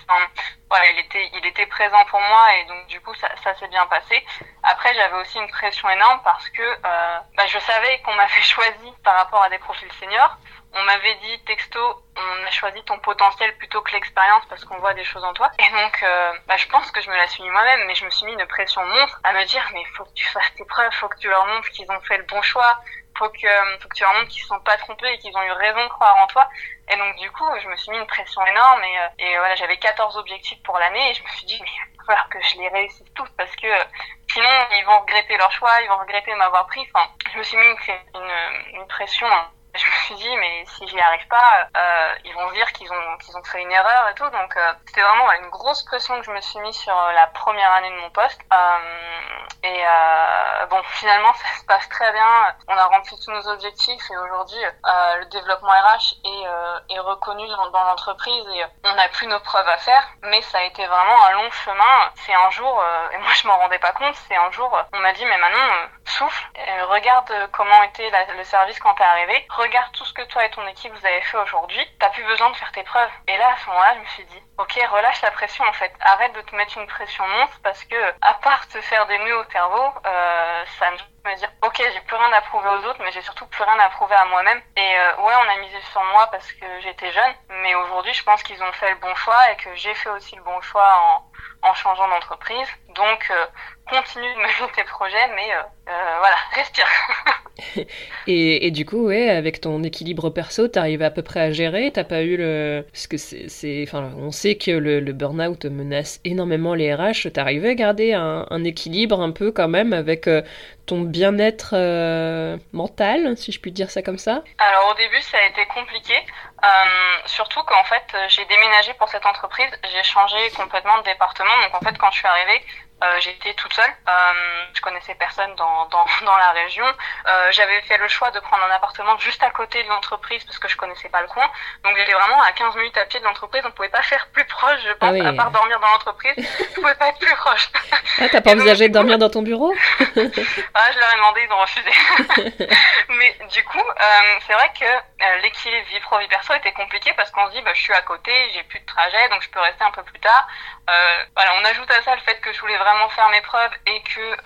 Voilà, il était, il était présent pour moi et donc du coup ça, ça s'est bien passé. Après j'avais aussi une pression énorme parce que euh, bah, je savais qu'on m'avait <laughs> choisi par rapport à des profils seniors. On m'avait dit texto, on a choisi ton potentiel plutôt que l'expérience parce qu'on voit des choses en toi. Et donc euh, bah, je pense que je me la suis moi-même, mais je me suis mis une pression monstre à me dire mais faut que tu fasses tes preuves, faut que tu leur montres qu'ils ont fait le bon choix, faut que, faut que tu leur montres qu'ils ne sont pas trompés et qu'ils ont eu raison de croire en toi. Et donc du coup, je me suis mis une pression énorme et, euh, et voilà, j'avais 14 objectifs pour l'année et je me suis dit mais il va que je les réussisse tous parce que euh, sinon ils vont regretter leur choix, ils vont regretter m'avoir pris. Enfin, je me suis mis une, une, une pression hein je me suis dit mais si j'y arrive pas euh, ils vont dire qu'ils ont qu'ils ont fait une erreur et tout. Donc euh, c'était vraiment une grosse pression que je me suis mis sur euh, la première année de mon poste. Euh, et euh, bon <laughs> finalement ça se passe très bien. On a rempli tous nos objectifs et aujourd'hui le développement RH est, est reconnu dans, dans l'entreprise et on n'a plus nos preuves à faire. Mais ça a été vraiment un long chemin. C'est un jour et moi je m'en rendais pas compte c'est un jour on m'a dit mais Manon souffle. Regarde comment était le service quand t'es arrivé regarde tout ce que toi et ton équipe vous avez fait aujourd'hui, t'as plus besoin de faire tes preuves. Et là, à ce moment-là, je me suis dit, ok, relâche la pression en fait, arrête de te mettre une pression monstre parce que, à part te faire des nœuds au cerveau, euh, ça me dire, ok, j'ai plus rien à prouver aux autres, mais j'ai surtout plus rien à prouver à moi-même. Et euh, ouais, on a misé sur moi parce que j'étais jeune, mais aujourd'hui, je pense qu'ils ont fait le bon choix et que j'ai fait aussi le bon choix en, en changeant d'entreprise. Donc, euh, continue de <laughs> mener tes projets, mais euh, voilà, respire. <laughs> et, et, du coup, ouais, avec ton équilibre perso, t'arrives à peu près à gérer? T'as pas eu le, parce que c'est, enfin, on sait que le, burn-out menace énormément les RH. T'arrivais à garder un, équilibre un peu quand même avec bien-être euh, mental, si je puis dire ça comme ça Alors au début, ça a été compliqué, euh, surtout qu'en fait, j'ai déménagé pour cette entreprise, j'ai changé complètement de département. Donc en fait, quand je suis arrivée, euh, j'étais toute seule, euh, je connaissais personne dans, dans, <laughs> dans la région. Euh, j'avais fait le choix de prendre un appartement juste à côté de l'entreprise parce que je connaissais pas le coin. Donc j'étais vraiment à 15 minutes à pied de l'entreprise. On pouvait pas faire plus proche, je pense, ah à part dormir dans l'entreprise. <laughs> je pouvais pas être plus proche. Ah, t'as pas envisagé de dormir dans ton bureau? <laughs> Ah, je leur ai demandé, ils ont refusé. Mais du coup, euh, c'est vrai que l'équilibre vie pro vie perso était compliqué parce qu'on se dit, bah, je suis à côté, j'ai plus de trajet, donc je peux rester un peu plus tard. Voilà, on ajoute à ça le fait que je voulais vraiment vraiment faire mes preuves et que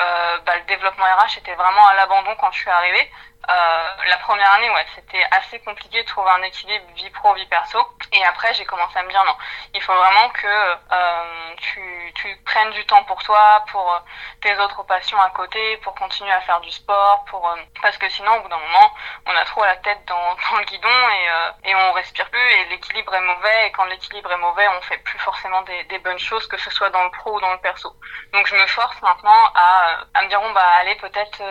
bah, le développement RH était vraiment à l'abandon quand je suis arrivée, euh, la première année, ouais, c'était assez compliqué de trouver un équilibre vie pro, vie perso. Et après, j'ai commencé à me dire non, il faut vraiment que euh, tu, tu prennes du temps pour toi, pour euh, tes autres passions à côté, pour continuer à faire du sport, pour euh, parce que sinon, au bout d'un moment, on a trop la tête dans, <laughs> dans le guidon et, euh, et on respire plus et l'équilibre est mauvais. Et quand l'équilibre est mauvais, on fait plus forcément des, des, bonnes choses, que ce soit dans le pro ou dans le perso. Donc, je me force maintenant à, à me dire bon bah allez peut-être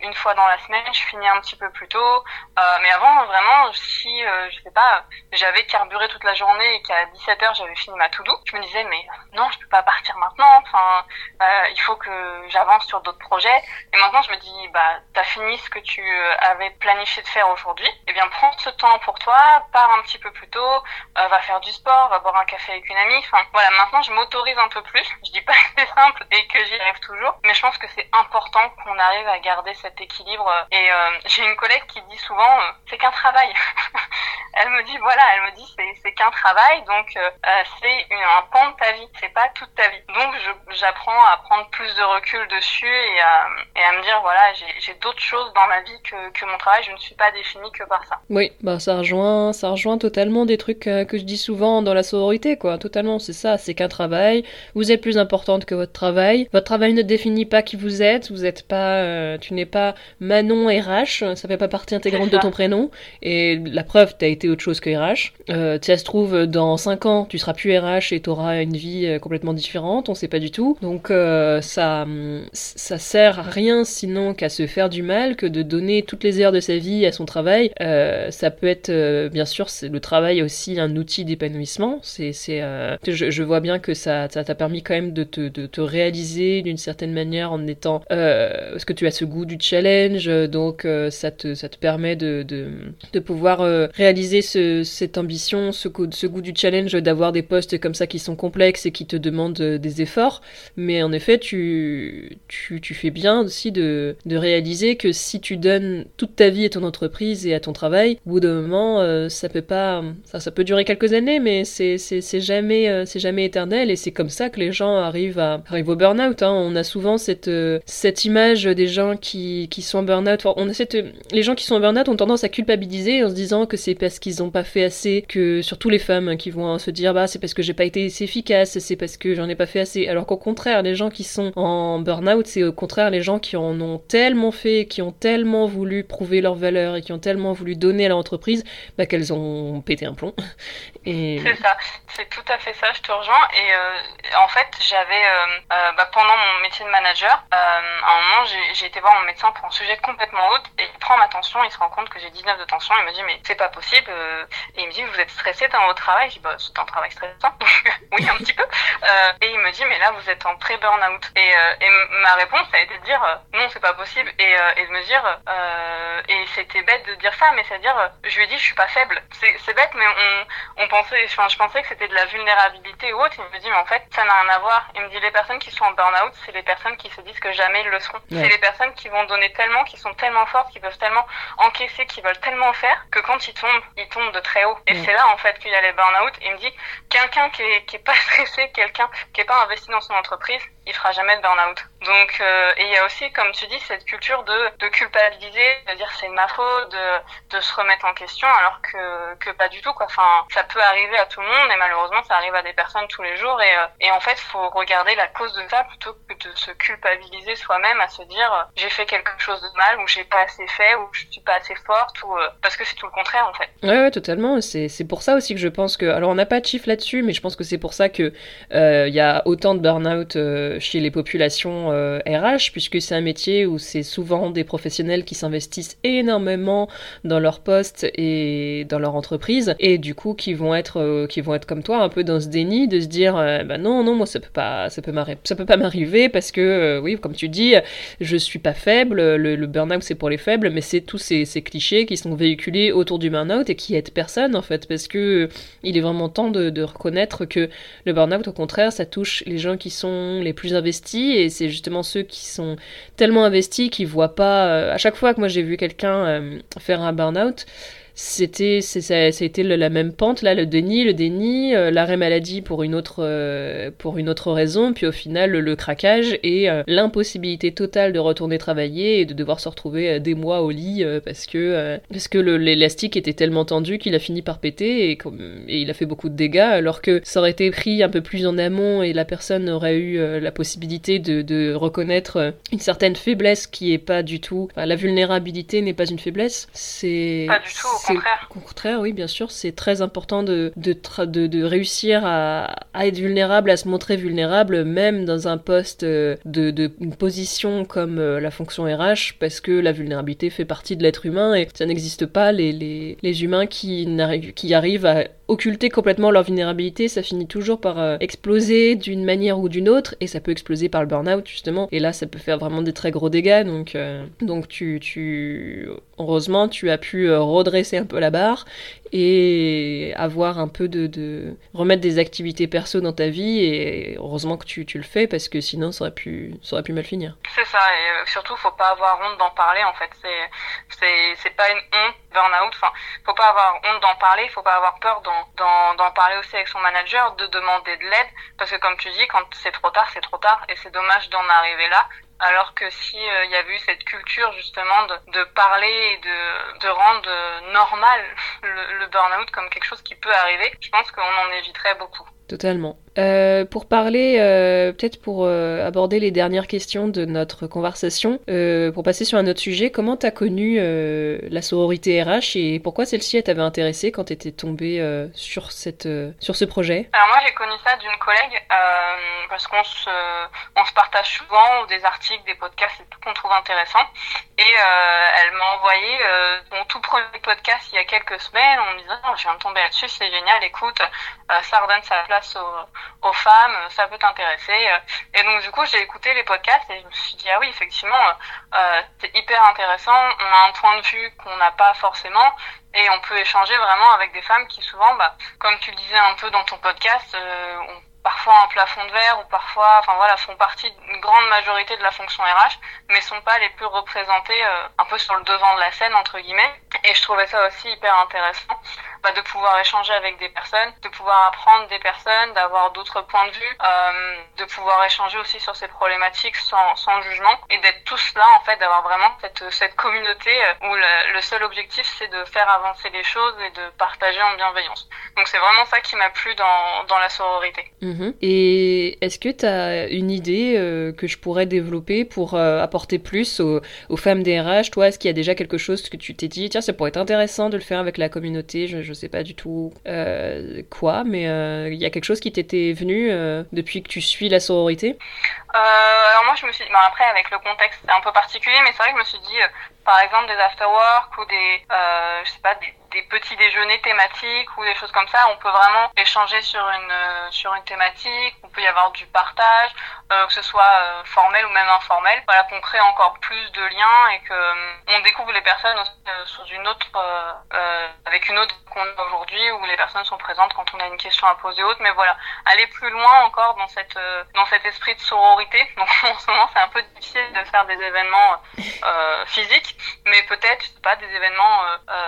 une fois dans la semaine, je finis un petit peu plus tôt. Euh, mais avant, vraiment, si, euh, je sais pas, j'avais carburé toute la journée et qu'à 17h, j'avais fini ma to-do, je me disais, mais non, je peux pas partir maintenant. Enfin, euh, il faut que j'avance sur d'autres projets. Et maintenant, je me dis, bah, t'as fini ce que tu avais planifié de faire aujourd'hui. Eh bien, prends ce temps pour toi, pars un petit peu plus tôt, va faire du sport, va boire un café avec une amie. Enfin, voilà, maintenant, je m'autorise un peu plus. Je dis pas que c'est simple et que j'y arrive toujours, mais je pense que c'est important qu'on arrive à garder cet équilibre. Et j'ai une collègue qui dit souvent euh, c'est qu'un travail. <laughs> elle me dit voilà, elle me dit c'est qu'un travail, donc euh, euh, c'est un pan de ta vie, c'est pas toute ta vie. Donc j'apprends à prendre plus de recul dessus et à, et à me dire voilà, j'ai d'autres choses dans ma vie que, que, mon travail, je ne suis pas définie que par ça. Oui, bah ça rejoint, ça rejoint totalement des trucs que je dis souvent dans la sororité, quoi. Totalement, c'est ça, c'est qu'un travail. Vous êtes plus importante que votre travail. Votre travail ne définit pas qui vous êtes. Vous êtes pas, tu n'es pas Manon RH. Ça fait pas partie intégrante de ton prénom. Et la preuve, tu as autre chose que RH. Euh, ça se trouve, dans 5 ans, tu seras plus RH et tu auras une vie euh, complètement différente. On sait pas du tout. Donc, euh, ça, ça sert à rien sinon qu'à se faire du mal, que de donner toutes les heures de sa vie à son travail. Euh, ça peut être, bien sûr, le travail aussi un outil d'épanouissement. C'est, c'est, je, je, vois bien que ça, ça t'a permis quand même de te, de te réaliser d'une certaine manière en étant, parce que tu as ce goût du challenge, donc ça te, ça te permet de, de, pouvoir euh, cette ambition, ce, goût du challenge, d'avoir des postes comme ça qui sont complexes et qui te demandent euh, des efforts. Mais en effet, tu, fais bien aussi de, réaliser que si tu donnes toute ta vie à ton entreprise et à ton travail, au bout d'un moment, euh, ça peut pas, ça, peut durer quelques années, mais c'est, c'est, jamais, éternel et c'est comme ça que les gens arrivent, au burn-out. Hein. On a souvent cette, image des gens qui, sont en burn-out. les gens qui sont en burn-out ont tendance à culpabiliser en se disant que c'est parce qu'ils n'ont pas fait assez, que surtout les femmes qui vont se dire bah c'est parce que j'ai pas été assez efficace, c'est parce que j'en ai pas fait assez. Alors qu'au contraire, les gens qui sont en burn-out, c'est au contraire les gens qui en ont tellement fait, qui ont tellement voulu prouver leur valeur et qui ont tellement voulu donner à l'entreprise bah, qu'elles ont pété un plomb. <laughs> C'est ça, c'est tout à fait ça, je te rejoins. Et euh, en fait, j'avais, euh, euh, bah, pendant mon métier de manager, à un moment, j'ai été voir mon médecin pour un sujet complètement autre et il prend ma tension, il se rend compte que j'ai 19 de tension. Il me dit, mais c'est pas possible. Euh, et il me dit, vous êtes stressé dans votre travail? Je dis, bah, c'est un travail stressant. <laughs> oui, un petit peu. Euh, et il me dit, mais là, vous êtes en pré-burnout. Et, euh, et ma réponse, ça a été de dire, non, c'est pas possible. Et, et de me dire, et c'était bête de dire ça, mais c'est-à-dire, je lui ai dit, je suis pas faible. C'est bête, mais on, on pensait, enfin, je pensais que c'était de la vulnérabilité ou autre. Il me dit, mais en fait, ça n'a rien à voir. Il me dit, les personnes qui sont en burn-out, c'est les personnes qui se disent que jamais ils le seront. C'est les personnes qui vont donner tellement, qui sont tellement fortes, qui peuvent tellement encaisser, qui veulent tellement faire que quand ils tombent, ils tombent de très haut. Et c'est là en fait qu'il y a les burn-out. Il me dit quelqu'un qui est, qui est pas <laughs> stressé, quelqu'un qui est pas investi dans son entreprise, il fera jamais de burn-out. Donc euh, et il y a aussi comme tu dis cette culture de, de culpabiliser, de dire c'est ma faute, de, de se remettre en question alors que, que pas du tout quoi. Enfin ça peut arriver à tout le monde et malheureusement ça arrive à des personnes tous les jours et, euh, et en fait faut regarder la cause de ça plutôt que de se culpabiliser soi-même à se dire j'ai fait quelque chose de mal ou j'ai pas assez fait ou je suis pas assez forte ou euh, parce que c'est tout le contraire en fait. Ouais, ouais totalement. C'est c'est pour ça aussi que je pense que alors on n'a pas de chiffre là-dessus mais je pense que c'est pour ça que il y a autant de burn-out chez les populations RH, euh, puisque c'est un métier où c'est souvent des professionnels qui s'investissent énormément dans leur poste et dans leur entreprise, et du coup qui vont être, euh, qui vont être comme toi, un peu dans ce déni de se dire, euh, bah non, non, moi ça peut pas, ça peut ça peut pas m'arriver parce que, oui, comme tu dis, je suis pas faible, le, burn-out c'est pour les faibles, mais c'est tous ces, ces, clichés qui sont véhiculés autour du burn-out et qui aident personne en fait, parce que il est vraiment temps de, de reconnaître que le burn-out, au contraire, ça touche les gens qui sont les plus investis et c'est justement ceux qui sont tellement investis qu'ils voient pas. Euh, à chaque fois que moi j'ai vu quelqu'un euh, faire un burn-out, c'était ça, la même pente là le déni le déni euh, l'arrêt maladie pour une autre euh, pour une autre raison puis au final le, craquage et euh, l'impossibilité totale de retourner travailler et de devoir se retrouver des mois au lit parce que parce que l'élastique était tellement tendu qu'il a fini par péter et, et, il a fait beaucoup de dégâts alors que ça aurait été pris un peu plus en amont et la personne aurait eu la possibilité de, reconnaître une certaine faiblesse qui est pas du tout la vulnérabilité n'est pas une faiblesse c'est contraire. Au contraire, oui, bien sûr, c'est très important de, de, de, de réussir à, à, être vulnérable, à se montrer vulnérable, même dans un poste euh, de, de une position comme euh, la fonction RH, parce que la vulnérabilité fait partie de l'être humain et ça n'existe pas les, les, les humains qui, qui arrivent à occulter complètement leur vulnérabilité, ça finit toujours par euh, exploser d'une manière ou d'une autre, et ça peut exploser par le burn-out justement, et là ça peut faire vraiment des très gros dégâts, donc, donc tu, tu, heureusement tu as pu redresser un peu la barre et avoir un peu de, de, remettre des activités perso dans ta vie et heureusement que tu, tu le fais parce que sinon ça aurait pu ça aurait pu mal finir. C'est ça et euh, surtout faut pas avoir honte d'en parler en fait c'est c'est pas une honte burn-out enfin faut pas avoir honte d'en parler faut pas avoir peur d'en parler aussi avec son manager de demander de l'aide parce que comme tu dis quand c'est trop tard c'est trop tard et c'est dommage d'en arriver là alors que si euh, il y avait eu cette culture justement de, de parler et de, de rendre normal <laughs> le, le burn-out comme quelque chose qui peut arriver, je pense qu'on en éviterait beaucoup. Totalement. Euh, pour parler, euh, peut-être pour euh, aborder les dernières questions de notre conversation, pour passer sur un autre sujet, comment t'as connu la sororité RH et pourquoi celle-ci t'avait intéressée quand t'étais tombée sur cette sur ce projet? Alors moi j'ai connu ça d'une collègue parce qu'on se on se partage souvent des articles, des podcasts et tout qu'on trouve intéressant et elle m'a envoyé mon tout premier podcast il y a quelques semaines en me disant oh, je viens de tomber là-dessus c'est génial écoute ça redonne sa place aux, femmes, ça peut t'intéresser. Et donc du coup, j'ai écouté les podcasts et je me suis dit ah oui, effectivement, euh, c'est hyper intéressant. On a un point de vue qu'on n'a pas forcément et on peut échanger vraiment avec des femmes qui souvent, bah, comme tu le disais un peu dans ton podcast, euh, ont parfois un plafond de verre ou parfois, enfin voilà, font partie d'une grande majorité de la fonction RH, mais sont pas les plus représentées euh, un peu sur le devant de la scène entre guillemets. Et je trouvais ça aussi hyper intéressant bah, de pouvoir échanger avec des personnes, de pouvoir apprendre des personnes, d'avoir d'autres points de vue, euh, de pouvoir échanger aussi sur ces problématiques sans, sans jugement et d'être tous là en fait, d'avoir vraiment cette, cette communauté euh, où le, seul objectif c'est de faire avancer les choses et de partager en bienveillance. Donc c'est vraiment ça qui m'a plu dans, dans la sororité. Mmh. Et est-ce que tu as une idée euh, que je pourrais développer pour apporter plus aux, aux femmes DRH Toi, est-ce qu'il y a déjà quelque chose que tu t'es dit, tiens, ça pourrait être intéressant de le faire avec la communauté? Sais pas du tout euh, quoi, mais euh, il y a quelque chose qui t'était venu euh, depuis que tu suis la sororité? Alors moi je me suis dit, après avec le contexte c'est un peu particulier, mais c'est vrai que je me suis dit, par exemple des after-work ou des, je sais pas, des des petits déjeuners thématiques ou des choses comme ça. On peut vraiment échanger sur une euh, sur une thématique. On peut y avoir du partage, euh, que ce soit euh, formel ou même informel. Voilà, qu'on crée encore plus de liens et que on découvre les personnes sous une autre avec une autre qu'on a aujourd'hui où les personnes sont présentes quand on a une question à poser autre. Mais voilà, aller plus loin encore dans cette dans cet esprit de sororité. <laughs> Donc en ce moment, c'est un peu difficile de faire des événements physiques, mais peut-être pas des événements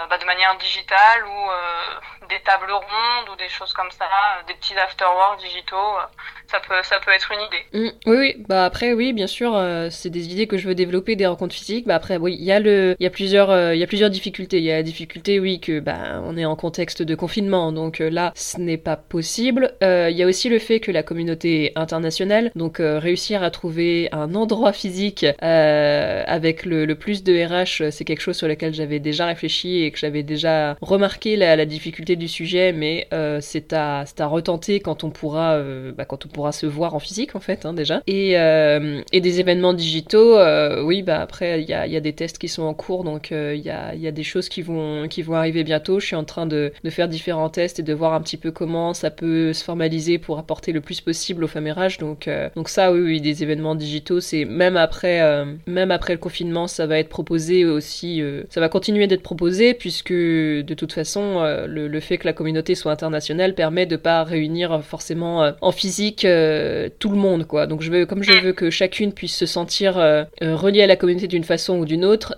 bah, de manière digitale digital ou euh, des tables rondes ou des choses comme ça, euh, des petits afterworks digitaux, euh, ça peut, ça peut être une idée. Mmh, oui, oui, bah après, oui, bien sûr, c'est des idées que je veux développer, des rencontres physiques. Bah après, oui, il y a le, y plusieurs, y a plusieurs difficultés. Il y a la difficulté, oui, que bah on est en contexte de confinement, donc là, ce n'est pas possible. Il y a aussi le fait que la communauté internationale, donc réussir à trouver un endroit physique avec le plus de RH, c'est quelque chose sur lequel j'avais déjà réfléchi et que j'avais déjà remarqué la, difficulté du sujet, mais euh, c'est à, à retenter quand on pourra, euh, bah, quand on pourra se voir en physique en fait hein, déjà. Et, euh, et des événements digitaux, euh, oui, bah après il y a, y a, des tests qui sont en cours, donc euh, il y a, y, a, des choses qui vont, qui vont arriver bientôt. Je suis en train de, de, faire différents tests et de voir un petit peu comment ça peut se formaliser pour apporter le plus possible au famérage. Donc, donc ça, oui, oui, des événements digitaux, c'est même après, même après le confinement, ça va être proposé aussi, ça va continuer d'être proposé puisque que de toute façon, euh, le, fait que la communauté soit internationale permet de pas réunir forcément euh, en physique euh, tout le monde, quoi. Donc je veux, comme je veux que chacune puisse se sentir reliée à la communauté d'une façon ou d'une autre,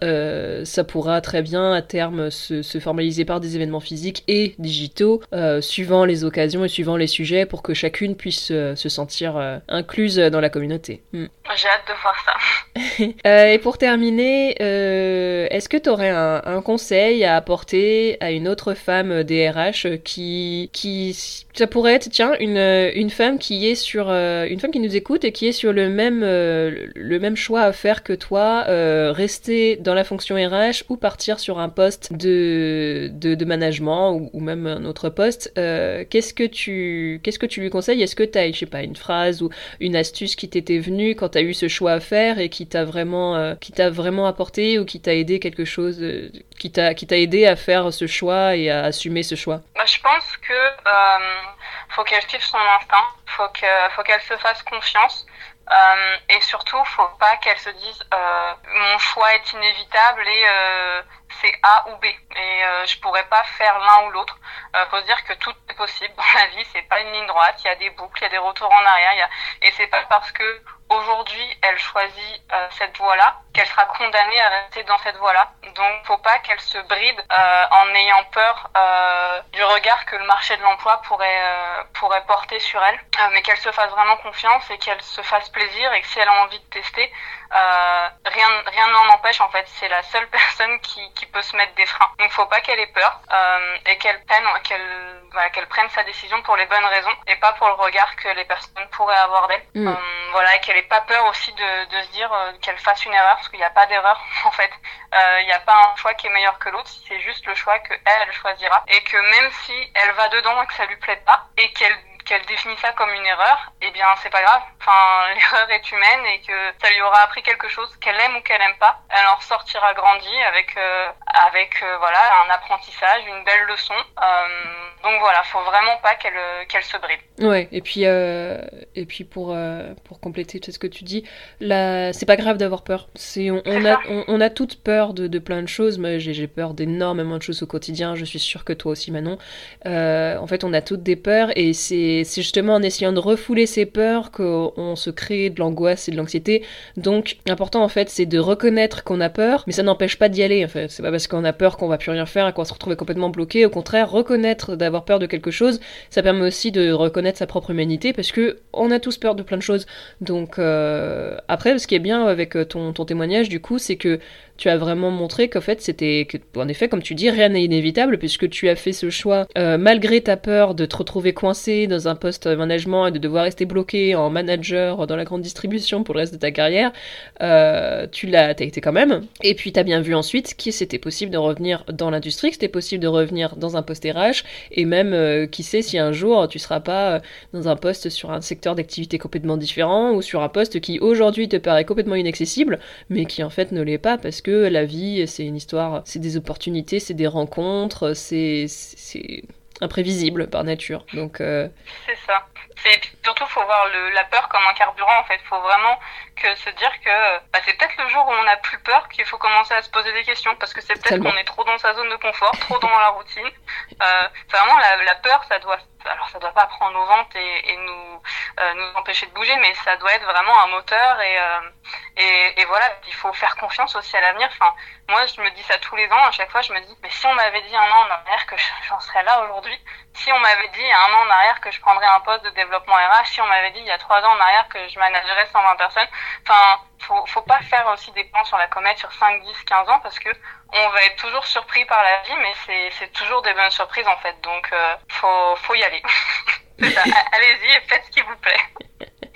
ça pourra très bien à terme se, se, formaliser par des événements physiques et digitaux, suivant les occasions et suivant les sujets, pour que chacune puisse se sentir incluse dans la communauté. Hmm. J'ai hâte de voir ça. <laughs> <laughs> et pour terminer, est-ce que tu aurais un, un conseil à apporter à une autre femme DRH qui, qui ça pourrait être, tiens, une, une femme qui est sur, euh, une femme qui nous écoute et qui est sur le même, euh, le même choix à faire que toi, euh, rester dans la fonction RH ou partir sur un poste de, de, management ou, ou, même un autre poste. qu'est-ce que tu, qu'est-ce que tu lui conseilles? Est-ce que tu as, je sais pas, une phrase ou une astuce qui t'était venue quand tu as eu ce choix à faire et qui t'a vraiment, qui t'a vraiment apporté ou qui t'a aidé quelque chose, qui t'a, qui t'a aidé à faire ce choix et à assumer ce choix bah, Je pense que euh, faut qu'elle suive son instinct, faut faut qu'elle se fasse confiance. Euh, et surtout, faut pas qu'elle se dise euh, mon choix est inévitable et c'est A ou B et euh, je pourrais pas faire l'un ou l'autre. Euh, faut se dire que tout est possible dans la vie, c'est pas une ligne droite, il y a des boucles, il y a des retours en arrière, y a... et c'est pas parce que aujourd'hui elle choisit euh, cette voie-là qu'elle sera condamnée à rester dans cette voie-là. Donc faut pas qu'elle se bride euh, en ayant peur euh, du regard que le marché de l'emploi pourrait pourrait porter sur elle, mais qu'elle se fasse vraiment confiance et qu'elle se fasse plaisir et que si elle a envie de tester, rien rien n'en empêche en fait. C'est la seule <laughs> personne qui, qui peut se mettre des freins. Donc faut pas qu'elle ait peur et qu'elle prenne qu'elle voilà, qu'elle prenne sa décision pour les bonnes raisons et pas pour le regard que les personnes pourraient avoir d'elle. Mm. voilà, et qu'elle ait pas peur aussi de, de se dire qu'elle fasse une erreur parce qu'il n'y a pas d'erreur <laughs> en fait. Euh, il n'y a pas un choix qui est meilleur que l'autre, c'est juste le choix que elle, elle choisira et que même si elle va dedans et que ça lui plaît pas et qu'elle qu'elle définit ça comme une erreur, eh bien c'est pas grave. Enfin, <laughs> l'erreur est humaine et que ça lui aura appris quelque chose qu'elle aime ou qu'elle aime pas. Elle en ressortira grandie avec euh, avec euh, voilà un apprentissage, une belle leçon. Euh, donc voilà, faut vraiment pas qu'elle qu'elle se bride. Ouais, et puis et puis pour pour compléter tout ce que tu dis, là c'est pas grave d'avoir peur. C'est on, on a on, on, a toutes peur de, de plein de choses. mais j'ai peur d'énormément de choses au quotidien. Je suis sûre que toi aussi Manon. en fait, on a toutes des peurs et c'est c'est justement en essayant de refouler ces peurs qu'on se crée de l'angoisse et de l'anxiété. Donc, l'important en fait, c'est de reconnaître qu'on a peur, mais ça n'empêche pas d'y aller en fait. C'est pas parce qu'on a peur qu'on va plus rien faire et qu'on va se retrouver complètement bloqué. Au contraire, reconnaître d'avoir peur de quelque chose, ça permet aussi de reconnaître sa propre humanité parce que on a tous peur de plein de choses. Donc, euh, après, ce qui est bien avec ton, ton témoignage, du coup, c'est que tu as vraiment montré qu'en fait c'était en effet comme tu dis rien n'est inévitable puisque tu as fait ce choix euh, malgré ta peur de te retrouver coincé dans un poste management et de devoir rester bloqué en manager dans la grande distribution pour le reste de ta carrière euh, tu l'as as été quand même. Et puis tu as bien vu ensuite que c'était possible de revenir dans l'industrie que c'était possible de revenir dans un poste RH et même euh, qui sait si un jour tu seras pas dans un poste sur un secteur d'activité complètement différent ou sur un poste qui aujourd'hui te paraît complètement inaccessible mais qui en fait ne l'est pas parce que que la vie, c'est une histoire, c'est des opportunités, c'est des rencontres, c'est imprévisible par nature. Donc euh... c'est ça. C'est surtout faut voir la peur comme un carburant en fait. Faut vraiment que se dire que bah, c'est peut-être le jour où on n'a plus peur qu'il faut commencer à se poser des questions parce que c'est peut-être qu'on est trop dans sa zone de confort, trop dans la routine. <laughs> Euh, vraiment la, la peur, ça doit alors ça doit pas prendre nos ventes et, et nous euh, nous empêcher de bouger, mais ça doit être vraiment un moteur et, euh, et, et voilà, il faut faire confiance aussi à l'avenir. Enfin, moi je me dis ça tous les ans, à chaque fois je me dis, mais si on m'avait dit un an en arrière que j'en serais là aujourd'hui, si on m'avait dit un an en arrière que je prendrais un poste de développement RH, si on m'avait dit il y a trois ans en arrière que je managerais 120 personnes, enfin, faut, faut pas faire aussi des plans sur la comète sur 5, 10, 15 ans parce que on va être toujours surpris par la vie, mais c'est toujours des bonnes surprises en fait. Donc, euh, faut, faut y aller. <laughs> Allez-y et faites ce qui vous plaît.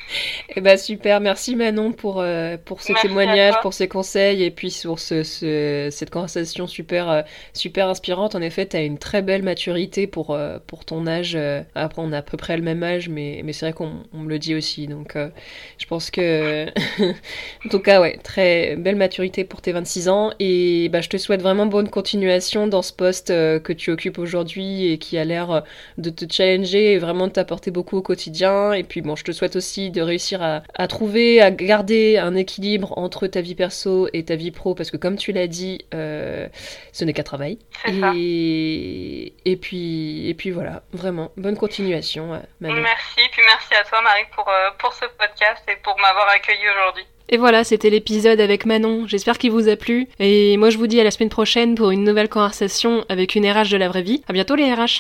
<laughs> Eh ben super, merci Manon pour, euh, pour ce témoignage, pour ces conseils et puis sur ce, ce cette conversation super, euh, super inspirante. En effet, tu as une très belle maturité pour, euh, pour ton âge. après, on a à peu près le même âge, mais, mais c'est vrai qu'on me le dit aussi. Donc, je pense que, <laughs> en tout cas, ouais, très belle maturité pour tes 26 ans. Et bah, je te souhaite vraiment bonne continuation dans ce poste que tu occupes aujourd'hui et qui a l'air de te challenger et vraiment de t'apporter beaucoup au quotidien. Et puis, bon, je te souhaite aussi de réussir à, à trouver, à garder un équilibre entre ta vie perso et ta vie pro, parce que comme tu l'as dit, euh, ce n'est qu'un travail. Et, et puis, et puis voilà, vraiment, bonne continuation, euh, Manon. Merci, puis merci à toi Marie pour, euh, pour ce podcast et pour m'avoir accueilli aujourd'hui. Et voilà, c'était l'épisode avec Manon. J'espère qu'il vous a plu. Et moi, je vous dis à la semaine prochaine pour une nouvelle conversation avec une RH de la vraie vie. À bientôt les RH.